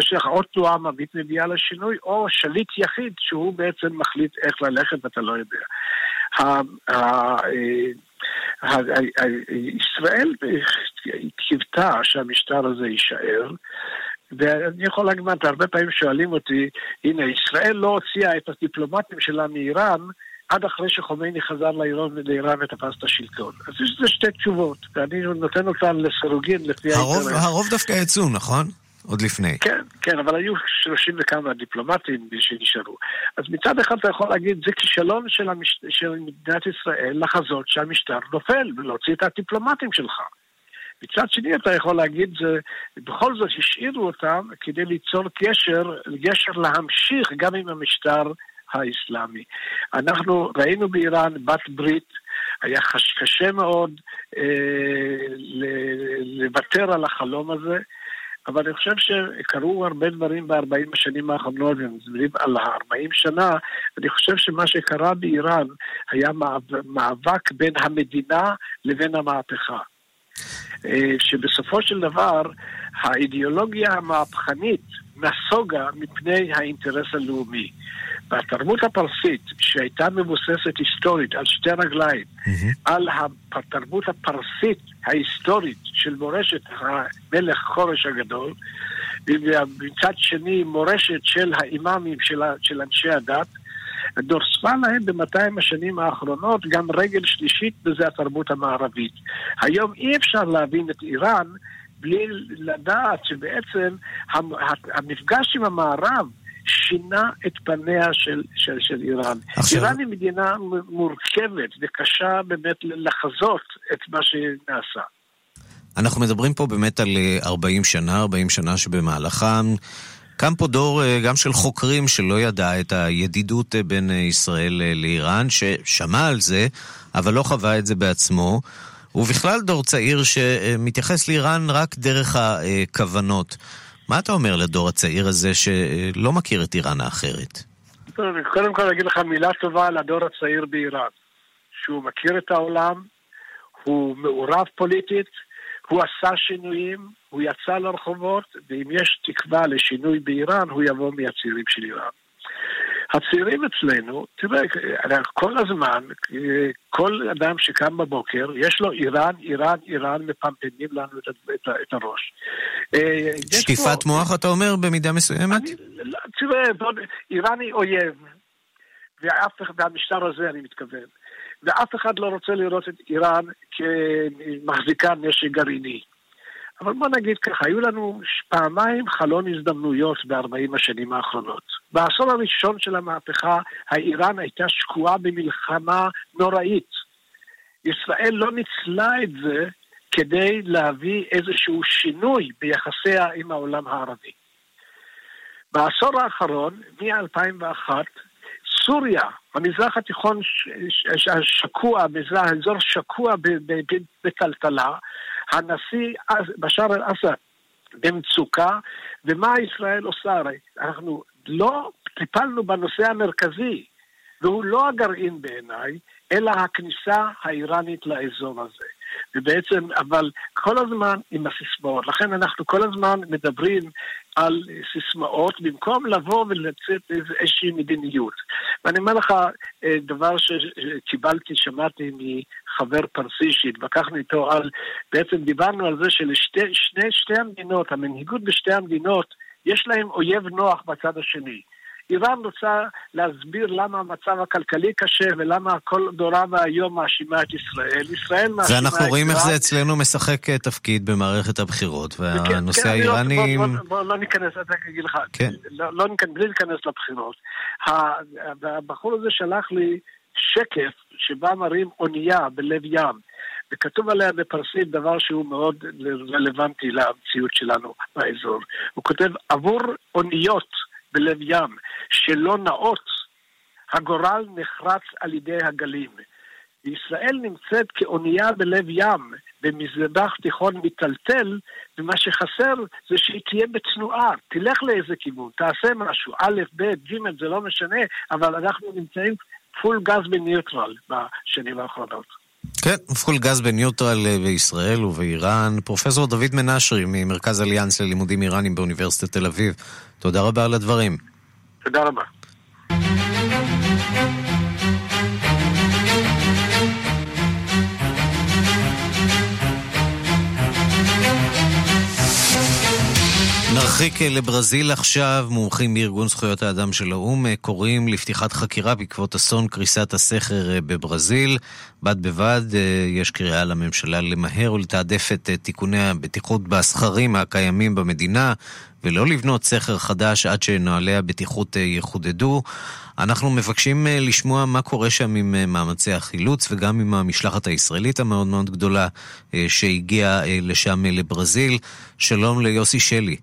[SPEAKER 16] שעוד תנועה עממית מביאה לשינוי, או שליט יחיד שהוא בעצם מחליט איך ללכת ואתה לא יודע. ישראל קיוותה שהמשטר הזה יישאר, ואני יכול להגיד, הרבה פעמים שואלים אותי, הנה, ישראל לא הוציאה את הדיפלומטים שלה מאיראן, עד אחרי שחומייני חזר לאיראן ותפס את השלטון. אז יש לזה שתי תשובות, ואני נותן אותן לסירוגין לפי
[SPEAKER 1] הרוב, הרוב דווקא יצאו, נכון? עוד לפני.
[SPEAKER 16] כן, כן, אבל היו שלושים וכמה דיפלומטים שנשארו. אז מצד אחד אתה יכול להגיד, זה כישלון של, המש... של מדינת ישראל לחזות שהמשטר נופל ולהוציא את הדיפלומטים שלך. מצד שני אתה יכול להגיד, זה, בכל זאת השאירו אותם כדי ליצור קשר, קשר להמשיך גם עם המשטר האסלאמי. אנחנו ראינו באיראן בת ברית, היה קשה מאוד אה, לוותר על החלום הזה. אבל אני חושב שקרו הרבה דברים ב-40 השנים האחרונות, ומדברים על ה-40 שנה, אני חושב שמה שקרה באיראן היה מאבק בין המדינה לבין המהפכה. אה, שבסופו של דבר האידיאולוגיה המהפכנית נסוגה מפני האינטרס הלאומי. והתרבות הפרסית, שהייתה מבוססת היסטורית על שתי רגליים, mm-hmm. על התרבות הפרסית ההיסטורית של מורשת המלך חורש הגדול, ומצד שני מורשת של האימאמים של, של אנשי הדת, נוספה להם ב-200 השנים האחרונות גם רגל שלישית, וזה התרבות המערבית. היום אי אפשר להבין את איראן בלי לדעת שבעצם המפגש עם המערב שינה את פניה של, של, של איראן. עכשיו... איראן היא מדינה מורכבת וקשה באמת לחזות את מה שנעשה.
[SPEAKER 1] אנחנו מדברים פה באמת על 40 אה, שנה, 40 שנה שבמהלכם קם פה דור אה, גם של חוקרים שלא ידע את הידידות אה, בין ישראל לאיראן, ששמע על זה, אבל לא חווה את זה בעצמו. ובכלל דור צעיר שמתייחס לאיראן רק דרך הכוונות. מה אתה אומר לדור הצעיר הזה שלא מכיר את איראן האחרת?
[SPEAKER 16] קודם כל אגיד לך מילה טובה על הדור הצעיר באיראן. שהוא מכיר את העולם, הוא מעורב פוליטית, הוא עשה שינויים, הוא יצא לרחובות, ואם יש תקווה לשינוי באיראן, הוא יבוא מהצעירים של איראן. הצעירים אצלנו, תראה, כל הזמן, כל אדם שקם בבוקר, יש לו איראן, איראן, איראן, מפמפמים לנו את, את, את הראש.
[SPEAKER 1] אה, שטיפת פה, מוח, אתה אומר, במידה מסוימת? אני,
[SPEAKER 16] לא, תראה, איראן היא אויב, ואף אחד, והמשטר הזה אני מתכוון, ואף אחד לא רוצה לראות את איראן כמחזיקה נשק גרעיני. אבל בוא נגיד ככה, היו לנו פעמיים חלון הזדמנויות ב-40 השנים האחרונות. בעשור הראשון של המהפכה, האיראן הייתה שקועה במלחמה נוראית. ישראל לא ניצלה את זה כדי להביא איזשהו שינוי ביחסיה עם העולם הערבי. בעשור האחרון, מ-2001, סוריה, המזרח התיכון שקוע, האזור שקוע בטלטלה, הנשיא בשאר אל-אסד במצוקה, ומה ישראל עושה? הרי אנחנו לא טיפלנו בנושא המרכזי, והוא לא הגרעין בעיניי, אלא הכניסה האיראנית לאזור הזה. ובעצם, אבל כל הזמן עם הסיסמאות. לכן אנחנו כל הזמן מדברים על סיסמאות, במקום לבוא ולצאת איזושהי מדיניות. ואני אומר לך אה, דבר שקיבלתי, שמעתי מחבר פרסי שהתווכחנו איתו על, בעצם דיברנו על זה שלשתי המדינות, המנהיגות בשתי המדינות, יש להם אויב נוח בצד השני. איראן רוצה להסביר למה המצב הכלכלי קשה ולמה כל דורה והיום מאשימה את ישראל. ישראל מאשימה את
[SPEAKER 1] איראן. ואנחנו רואים איך זה אצלנו משחק אה, תפקיד במערכת הבחירות, והנושא כן, כן, האיראני...
[SPEAKER 16] בוא, בוא, בוא, בוא לא ניכנס, אני אגיד לך, כן. לא, לא ניכנס, בלי להיכנס לבחירות. הבחור הזה שלח לי שקף שבה מראים אונייה בלב ים. וכתוב עליה בפרסית דבר שהוא מאוד רלוונטי למציאות שלנו באזור. הוא כותב, עבור אוניות בלב ים, שלא נאות, הגורל נחרץ על ידי הגלים. וישראל נמצאת כאונייה בלב ים, במזרח תיכון מיטלטל, ומה שחסר זה שהיא תהיה בתנועה, תלך לאיזה כיוון, תעשה משהו, א', ב', ג', זה לא משנה, אבל אנחנו נמצאים פול גז בניוטרל בשנים האחרונות.
[SPEAKER 1] כן, פול גז בניוטרל אה, בישראל ובאיראן. פרופסור דוד מנשרי ממרכז אליאנס ללימודים איראנים באוניברסיטת תל אביב. תודה רבה על הדברים.
[SPEAKER 16] תודה רבה.
[SPEAKER 1] נרחיק אה, לברזיל עכשיו, מומחים מארגון זכויות האדם של האו"ם אה, קוראים לפתיחת חקירה בעקבות אסון קריסת הסכר אה, בברזיל. בד בבד יש קריאה לממשלה למהר ולתעדף את תיקוני הבטיחות בסכרים הקיימים במדינה ולא לבנות סכר חדש עד שנוהלי הבטיחות יחודדו. אנחנו מבקשים לשמוע מה קורה שם עם מאמצי החילוץ וגם עם המשלחת הישראלית המאוד מאוד גדולה שהגיעה לשם לברזיל. שלום ליוסי שלי.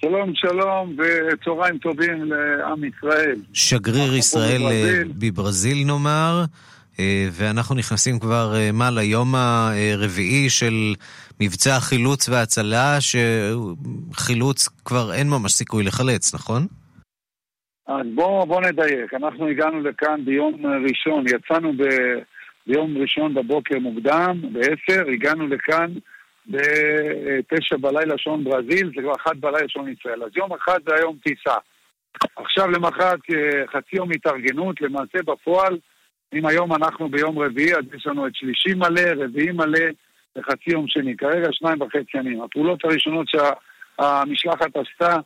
[SPEAKER 17] שלום, שלום, וצהריים טובים לעם ישראל.
[SPEAKER 1] שגריר ישראל בברזיל. בברזיל נאמר, ואנחנו נכנסים כבר, מה, ליום הרביעי של מבצע החילוץ וההצלה, שחילוץ כבר אין ממש סיכוי לחלץ, נכון?
[SPEAKER 17] אז בואו בוא נדייק. אנחנו הגענו לכאן ביום ראשון, יצאנו ב, ביום ראשון בבוקר מוקדם, ב-10, הגענו לכאן בתשע בלילה שעון ברזיל, זה כבר אחת בלילה שעון ישראל. אז יום אחד זה היום טיסה. עכשיו למחרת חצי יום התארגנות, למעשה בפועל, אם היום אנחנו ביום רביעי, אז יש לנו את שלישי מלא, רביעי מלא וחצי יום שני. כרגע שניים וחצי ימים. הפעולות הראשונות שהמשלחת עשתה,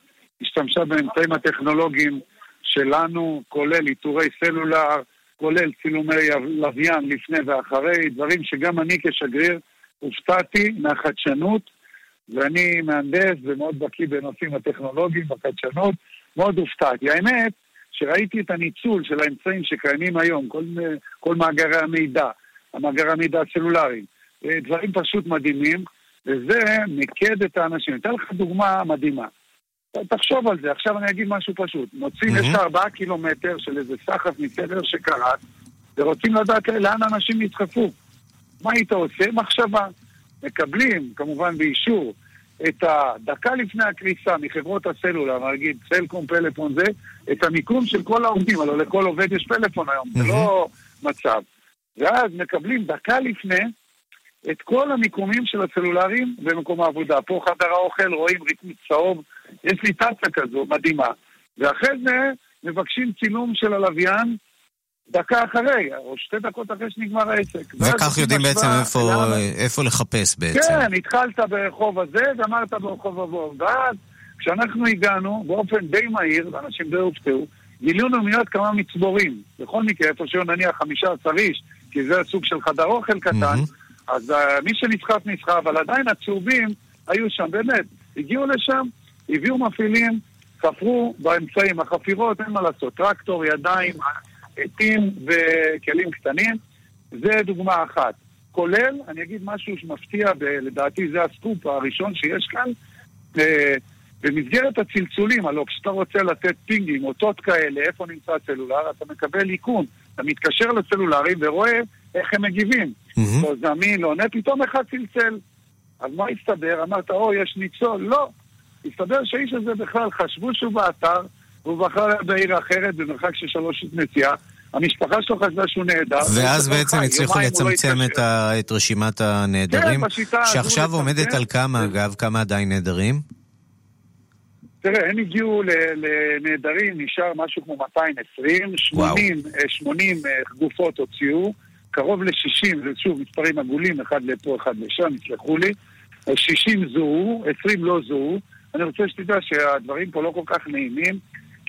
[SPEAKER 17] השתמשה באמצעים הטכנולוגיים שלנו, כולל איתורי סלולר, כולל צילומי לוויין לפני ואחרי, דברים שגם אני כשגריר הופתעתי מהחדשנות, ואני מהנדס ומאוד בקיא בנושאים הטכנולוגיים, בחדשנות, מאוד הופתעתי. האמת, שראיתי את הניצול של האמצעים שקיימים היום, כל, כל מאגרי המידע, המאגרי המידע הסלולריים, אה, דברים פשוט מדהימים, וזה מיקד את האנשים. אתן לך דוגמה מדהימה. תחשוב על זה, עכשיו אני אגיד משהו פשוט. מוצאים, mm-hmm. יש ארבעה קילומטר של איזה סחף מסדר שקראת, ורוצים לדעת לאן אנשים ידחפו. מה היית עושה? מחשבה. מקבלים, כמובן באישור, את הדקה לפני הקריסה מחברות הסלולר, נגיד סלקום, פלאפון זה, את המיקום של כל העובדים, הלוא לכל עובד יש פלאפון היום, זה לא מצב. ואז מקבלים דקה לפני את כל המיקומים של הסלולרים במקום העבודה. פה חדר האוכל, רואים ריתמי צהוב, יש לי טאצה כזו, מדהימה. ואחרי זה מבקשים צילום של הלוויין דקה אחרי, או שתי דקות אחרי שנגמר העסק.
[SPEAKER 1] וכך יודעים בעצם איפה, איפה לחפש בעצם.
[SPEAKER 17] כן, התחלת ברחוב הזה, גמרת ברחוב הבוא. ואז, כשאנחנו הגענו, באופן די מהיר, ואנשים די הופתעו, גילינו מיד כמה מצבורים. בכל מקרה, איפה שהיו נניח חמישה עשר איש, כי זה סוג של חדר אוכל קטן, mm-hmm. אז uh, מי שנסחף נסחף, אבל עדיין הצהובים היו שם, באמת. הגיעו לשם, הביאו מפעילים, חפרו באמצעים. החפירות, אין מה לעשות, טרקטור, ידיים, עטים וכלים קטנים. זה דוגמה אחת. כולל, אני אגיד משהו שמפתיע, לדעתי זה הסקופ הראשון שיש כאן, אה, במסגרת הצלצולים, הלוא כשאתה רוצה לתת פינגים, אותות כאלה, איפה נמצא הסלולר, אתה מקבל איכון. אתה מתקשר לסלולרים ורואה איך הם מגיבים. לא זמין, לא עונה, פתאום אחד צלצל. אז מה הסתבר? אמרת, או, יש ניצול. לא. הסתבר שהאיש הזה בכלל חשבו שהוא באתר, והוא בחר בעיר אחרת במרחק של שלוש נסיעה. המשפחה שלו חשבה שהוא נהדר.
[SPEAKER 1] ואז בעצם הצליחו לא לצמצם את, ה... את רשימת הנעדרים, כן, שעכשיו עומדת על כמה אגב? כמה עדיין נעדרים?
[SPEAKER 17] תראה, הם הגיעו לנעדרים, נשאר משהו כמו 220, 80, 80 גופות הוציאו, קרוב ל-60, זה שוב מספרים עגולים, אחד לפה, אחד לשם, יסלחו לי, 60 זוהו, 20 לא זוהו. אני רוצה שתדע שהדברים פה לא כל כך נעימים.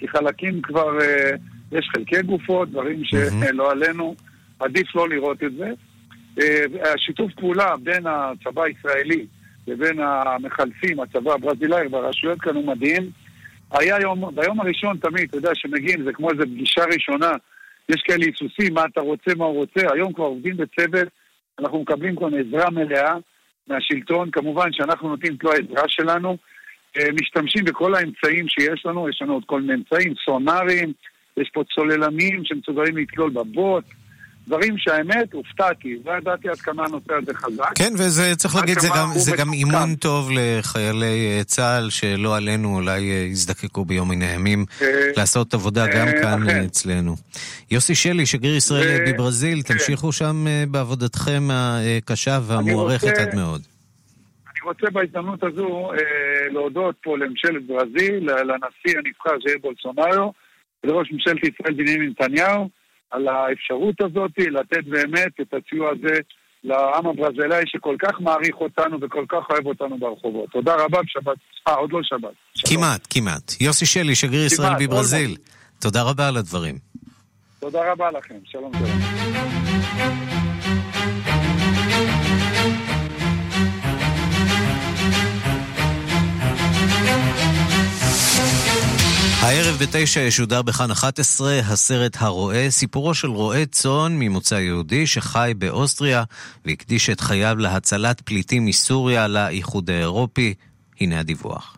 [SPEAKER 17] כי חלקים כבר, אה, יש חלקי גופות, דברים שלא עלינו, עדיף לא לראות את זה. אה, השיתוף פעולה בין הצבא הישראלי לבין המחלפים, הצבא הברזילאי והרשויות כאן הוא מדהים. היה יום, ביום הראשון תמיד, אתה יודע, שמגיעים, זה כמו איזו פגישה ראשונה, יש כאלה היסוסים, מה אתה רוצה, מה הוא רוצה, היום כבר עובדים בצוות, אנחנו מקבלים כאן עזרה מלאה מהשלטון, כמובן שאנחנו נותנים את העזרה שלנו, משתמשים בכל האמצעים שיש לנו, יש לנו עוד כל מיני אמצעים, סונארים, יש פה צוללנים שמסוגלים לתלול בבוט, דברים שהאמת, הופתעתי, לא ידעתי עד כמה הנושא הזה חזק.
[SPEAKER 1] כן, וזה, צריך להגיד, זה גם, זה גם אימון טוב לחיילי אה, צה"ל, שלא עלינו אולי אה, יזדקקו ביום מן הימים לעשות עבודה גם כאן אצלנו. יוסי שלי, שגריר ישראל בברזיל, כן. תמשיכו שם בעבודתכם הקשה והמוערכת עד מאוד.
[SPEAKER 17] רוצה בהזדמנות הזו אה, להודות פה לממשלת ברזיל, לנשיא הנבחר ז'איר בולסונארו, ולראש ממשלת ישראל בנימין נתניהו, על האפשרות הזאת לתת באמת את הסיוע הזה לעם הברזילאי שכל כך מעריך אותנו וכל כך אוהב אותנו ברחובות. תודה רבה, שבת. אה, עוד לא שבת.
[SPEAKER 1] כמעט, כמעט. יוסי שלי, שגריר ישראל בברזיל. תודה רבה על הדברים.
[SPEAKER 17] תודה רבה לכם. שלום שלום.
[SPEAKER 1] הערב בתשע ישודר בכאן 11 הסרט הרועה, סיפורו של רועה צאן ממוצא יהודי שחי באוסטריה והקדיש את חייו להצלת פליטים מסוריה לאיחוד האירופי. הנה הדיווח.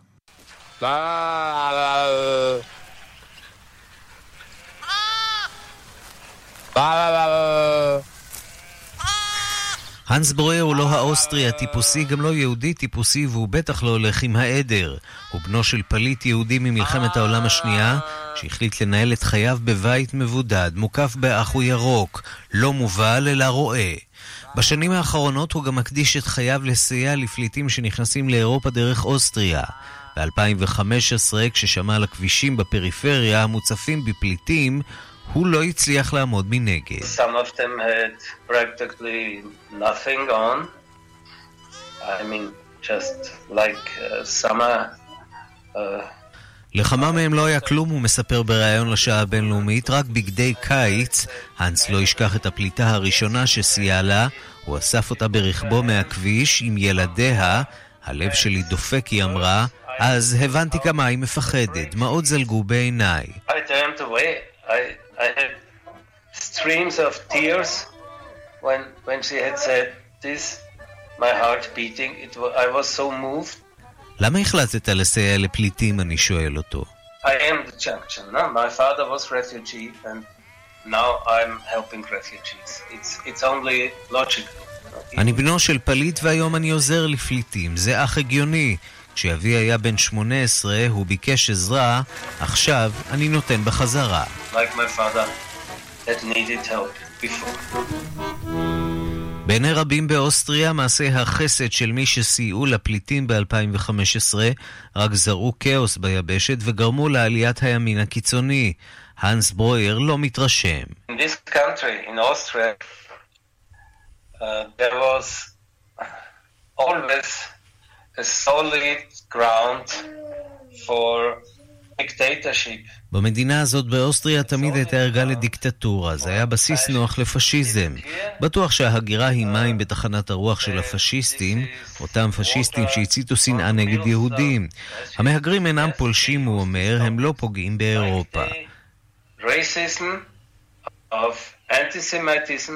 [SPEAKER 1] האנס ברויר הוא לא האוסטרי הטיפוסי, גם לא יהודי טיפוסי, והוא בטח לא הולך עם העדר. הוא בנו של פליט יהודי ממלחמת העולם השנייה, שהחליט לנהל את חייו בבית מבודד, מוקף באחו ירוק, לא מובל אלא רועה. בשנים האחרונות הוא גם מקדיש את חייו לסייע לפליטים שנכנסים לאירופה דרך אוסטריה. ב-2015, כששמע על הכבישים בפריפריה המוצפים בפליטים, הוא לא הצליח לעמוד מנגד. I mean, like uh, summer. Uh... לכמה מהם לא היה כלום, הוא מספר בריאיון לשעה הבינלאומית, רק בגדי קיץ. האנס לא ישכח את הפליטה הראשונה שסייע לה, הוא אסף אותה ברכבו מהכביש עם ילדיה. הלב שלי דופק, היא אמרה, אז הבנתי כמה היא מפחדת, דמעות זלגו בעיניי. I. I... Had streams of tears when, when she had said this, my heart beating, it, I was so moved. למה החלטת לסייע לפליטים, אני שואל אותו. I am the junction, no? My father was refugee and now I'm helping refugees. It's, it's only logical. אני בנו של פליט והיום אני עוזר לפליטים, זה אך הגיוני. כשאבי היה בן 18, הוא ביקש עזרה, עכשיו אני נותן בחזרה. בעיני רבים באוסטריה, מעשי החסד של מי שסייעו לפליטים ב-2015 רק זרעו כאוס ביבשת וגרמו לעליית הימין הקיצוני. האנס ברויר לא מתרשם. In this country, in Austria, uh, there was always a solid ground for dictatorship. במדינה הזאת באוסטריה תמיד הייתה ערגה לדיקטטורה, זה היה בסיס נוח לפשיזם. בטוח שההגירה היא מים בתחנת הרוח של הפשיסטים, אותם פשיסטים שהציתו שנאה נגד יהודים. המהגרים אינם פולשים, הוא אומר, הם לא פוגעים באירופה. Racism of antisemitism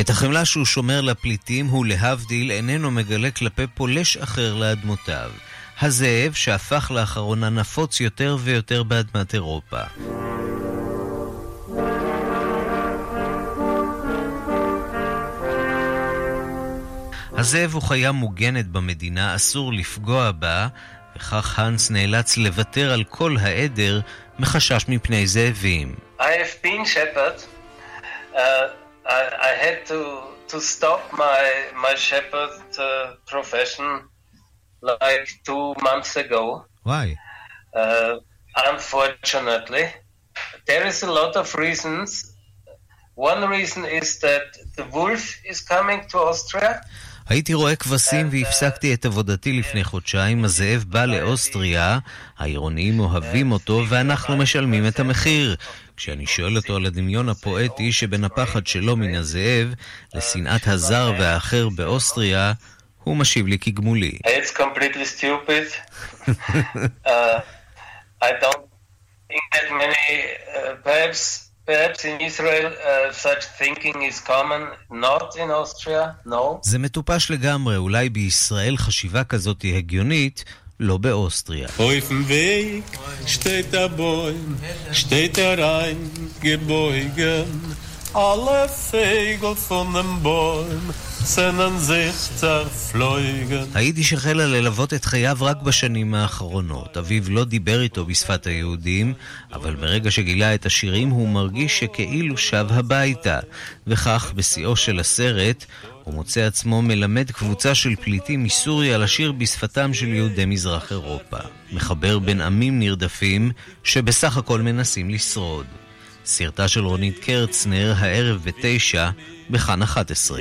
[SPEAKER 1] את החמלה שהוא שומר לפליטים הוא להבדיל איננו מגלה כלפי פולש אחר לאדמותיו. הזאב שהפך לאחרונה נפוץ יותר ויותר באדמת אירופה. הזאב הוא חיה מוגנת במדינה, אסור לפגוע בה, וכך האנס נאלץ לוותר על כל העדר מחשש מפני זאבים. I have been shepherd, uh... I, I had to to stop my my shepherd uh, profession like two months ago. Why? Uh, unfortunately, there is a lot of reasons. One reason is that the wolf is coming to Austria. הייתי רואה כבשים והפסקתי את עבודתי לפני חודשיים, הזאב בא לאוסטריה, העירוניים אוהבים אותו ואנחנו משלמים את המחיר. כשאני שואל אותו על הדמיון הפואטי שבין הפחד שלו מן הזאב לשנאת הזר והאחר באוסטריה, הוא משיב לי כגמולי. It's completely stupid. uh, I don't think that many, uh, perhaps Perhaps in Israel uh, such thinking is common, not in Austria, no. זה מטופש לגמרי, אולי בישראל חשיבה כזאת היא הגיונית, לא באוסטריה. אויפן וייק, שטייט הבוים, שטייט הריין, גבויגן, alle Vögel von dem Bäum sind sich zerflogen. היידיש החלה ללוות את חייו רק בשנים האחרונות. אביו לא דיבר איתו בשפת היהודים, אבל ברגע שגילה את השירים הוא מרגיש שכאילו שב הביתה. וכך, בשיאו של הסרט, הוא מוצא עצמו מלמד קבוצה של פליטים מסוריה לשיר בשפתם של יהודי מזרח אירופה. מחבר בין עמים נרדפים שבסך הכל מנסים לשרוד. סרטה של רונית קרצנר, הערב בתשע, בכאן 11.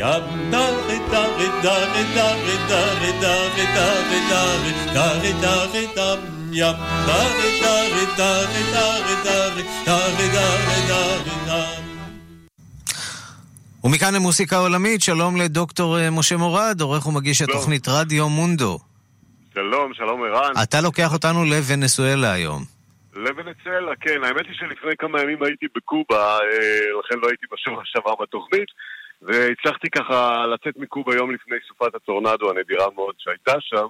[SPEAKER 1] ומכאן למוסיקה עולמית, שלום לדוקטור אה, משה מורד, עורך ומגיש התוכנית רדיו מונדו.
[SPEAKER 18] שלום, שלום ערן.
[SPEAKER 1] אתה לוקח אותנו לוונסואלה היום.
[SPEAKER 18] לוונצואלה, כן. האמת היא שלפני כמה ימים הייתי בקובה, אה, לכן לא הייתי בשבוע שעבר בתוכנית, והצלחתי ככה לצאת מקובה יום לפני סופת הטורנדו הנדירה מאוד שהייתה שם.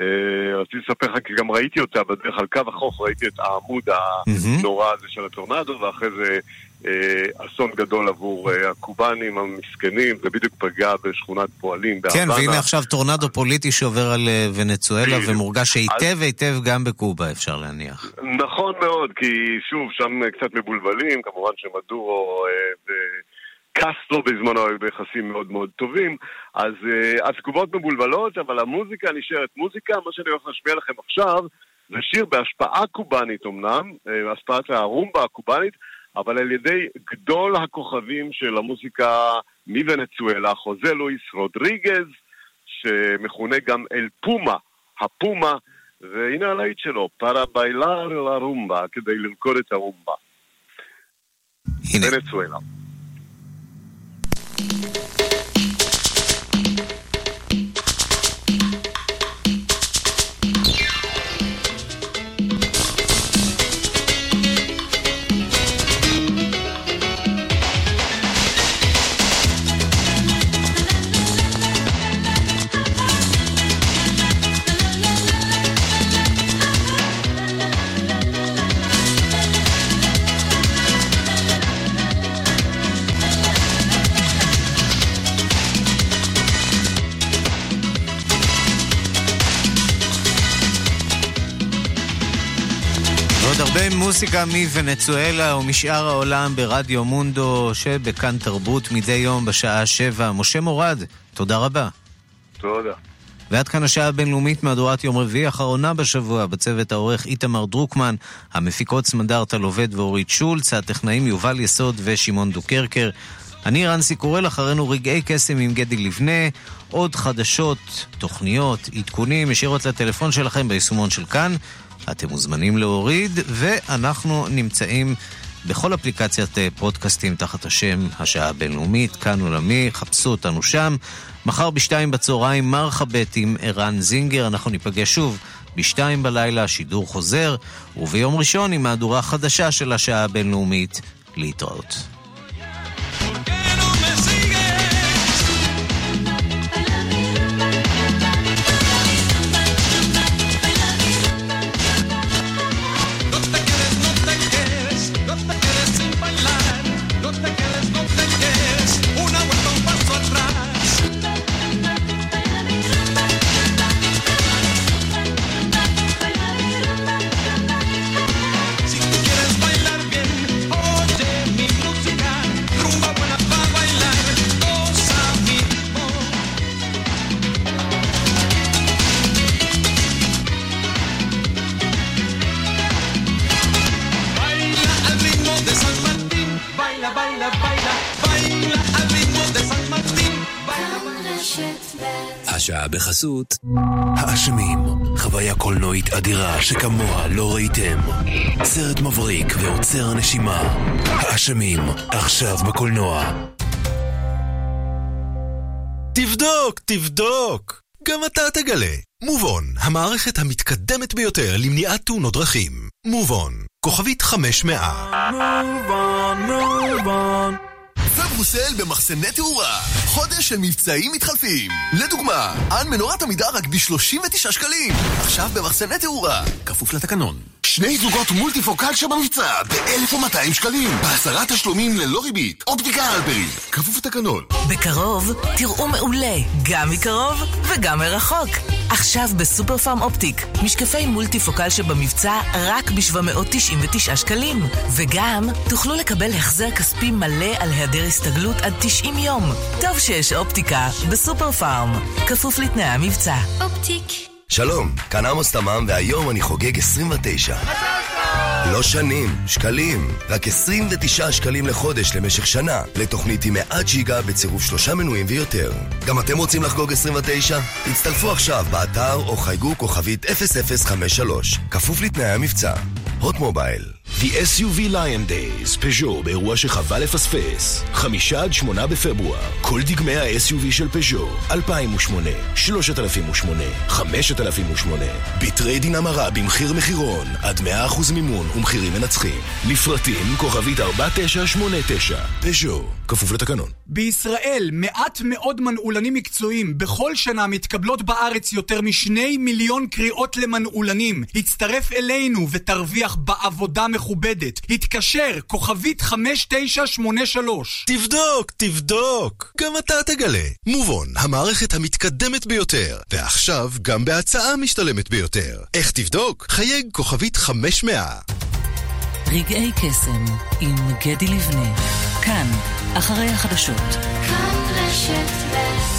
[SPEAKER 18] אה, רציתי לספר לך כי גם ראיתי אותה בדרך על קו החוף, ראיתי את העמוד הנורא הזה של הטורנדו, ואחרי זה אסון גדול עבור אה, הקובנים המסכנים, זה בדיוק פגע בשכונת פועלים
[SPEAKER 1] כן, והנה עכשיו טורנדו פוליטי שעובר על ונצואלה ומורגש היטב היטב גם בקובה, אפשר להניח.
[SPEAKER 18] נכון מאוד, כי שוב, שם קצת מבולבלים, כמובן שמדורו קסטרו בזמנו היו ביחסים מאוד מאוד טובים, אז התגובות אה, מבולבלות, אבל המוזיקה נשארת מוזיקה. מה שאני הולך להשמיע לכם עכשיו זה שיר בהשפעה קובאנית אמנם, אה, השפעת הרומבה הקובאנית, אבל על ידי גדול הכוכבים של המוזיקה מוונצואלה, חוזה לואיס רודריגז, שמכונה גם אל פומה, הפומה, והנה הלהיט שלו, פרה ביילר לרומבה, כדי לרקוד את הרומבה. ונצואלה.
[SPEAKER 1] מוסיקה מוונצואלה ומשאר העולם ברדיו מונדו שבכאן תרבות מדי יום בשעה שבע. משה מורד, תודה רבה.
[SPEAKER 18] תודה.
[SPEAKER 1] ועד כאן השעה הבינלאומית מהדורת יום רביעי, אחרונה בשבוע, בצוות העורך איתמר דרוקמן, המפיקות סמדארטה לובד ואורית שולץ, הטכנאים יובל יסוד ושמעון דוקרקר. אני רנסי קורל, אחרינו רגעי קסם עם גדי לבנה, עוד חדשות, תוכניות, עדכונים, ישירות לטלפון שלכם ביישומון של כאן. אתם מוזמנים להוריד, ואנחנו נמצאים בכל אפליקציית אה, פודקאסטים תחת השם השעה הבינלאומית, כאן עולמי, חפשו אותנו שם. מחר בשתיים בצהריים מרחבת עם ערן זינגר, אנחנו ניפגש שוב בשתיים בלילה, שידור חוזר, וביום ראשון עם מהדורה חדשה של השעה הבינלאומית. להתראות.
[SPEAKER 19] בחסות האשמים, חוויה קולנועית אדירה שכמוה לא ראיתם. סרט מבריק ועוצר הנשימה. האשמים, עכשיו בקולנוע. תבדוק, תבדוק! גם אתה תגלה. מובון, המערכת המתקדמת ביותר למניעת תאונות דרכים. מובון, כוכבית 500. מובון, מובון. וברוסל במחסני תאורה. חודש של מבצעים מתחלפים. לדוגמה, על מנורת עמידה רק ב-39 שקלים. עכשיו במחסני תאורה. כפוף לתקנון. שני זוגות מולטיפוקל שבמבצע ב-1,200 שקלים. בעשרה תשלומים ללא ריבית. אופטיקה אלפרין. כפוף לתקנון.
[SPEAKER 11] בקרוב תראו מעולה, גם מקרוב וגם מרחוק. עכשיו בסופר פארם אופטיק, משקפי מולטיפוקל שבמבצע רק ב-799 שקלים. וגם תוכלו לקבל החזר כספי מלא על היעדר הסתגלות עד 90 יום. טוב שיש אופטיקה בסופר פארם. כפוף לתנאי המבצע.
[SPEAKER 19] אופטיק שלום, כאן עמוס תמם, והיום אני חוגג 29. לא שנים, שקלים. רק 29 שקלים לחודש למשך שנה, לתוכנית עם 100 ג'יגה בצירוף שלושה מנויים ויותר. גם אתם רוצים לחגוג 29? הצטרפו עכשיו באתר או חייגו כוכבית 0053, כפוף לתנאי המבצע. הוט מובייל.
[SPEAKER 20] The SUV Lion Days, פז'ו באירוע שחבל לפספס. חמישה עד שמונה בפברואר, כל דגמי ה-SUV של פז'ו, 2008, 3008, 5008, בטריידין המרה במחיר מחירון, עד 100% מימון ומחירים מנצחים. לפרטים כוכבית 4989, פז'ו, כפוף לתקנון.
[SPEAKER 21] בישראל מעט מאוד מנעולנים מקצועיים. בכל שנה מתקבלות בארץ יותר משני מיליון קריאות למנעולנים. הצטרף אלינו ותרוויח בעבודה מכובדת. התקשר, כוכבית 5983.
[SPEAKER 20] תבדוק, תבדוק. גם אתה תגלה. מובן, המערכת המתקדמת ביותר. ועכשיו גם בהצעה משתלמת ביותר. איך תבדוק? חייג כוכבית 500.
[SPEAKER 11] רגעי קסם עם גדי לבנה. כאן, אחרי החדשות. כאן רשת ב'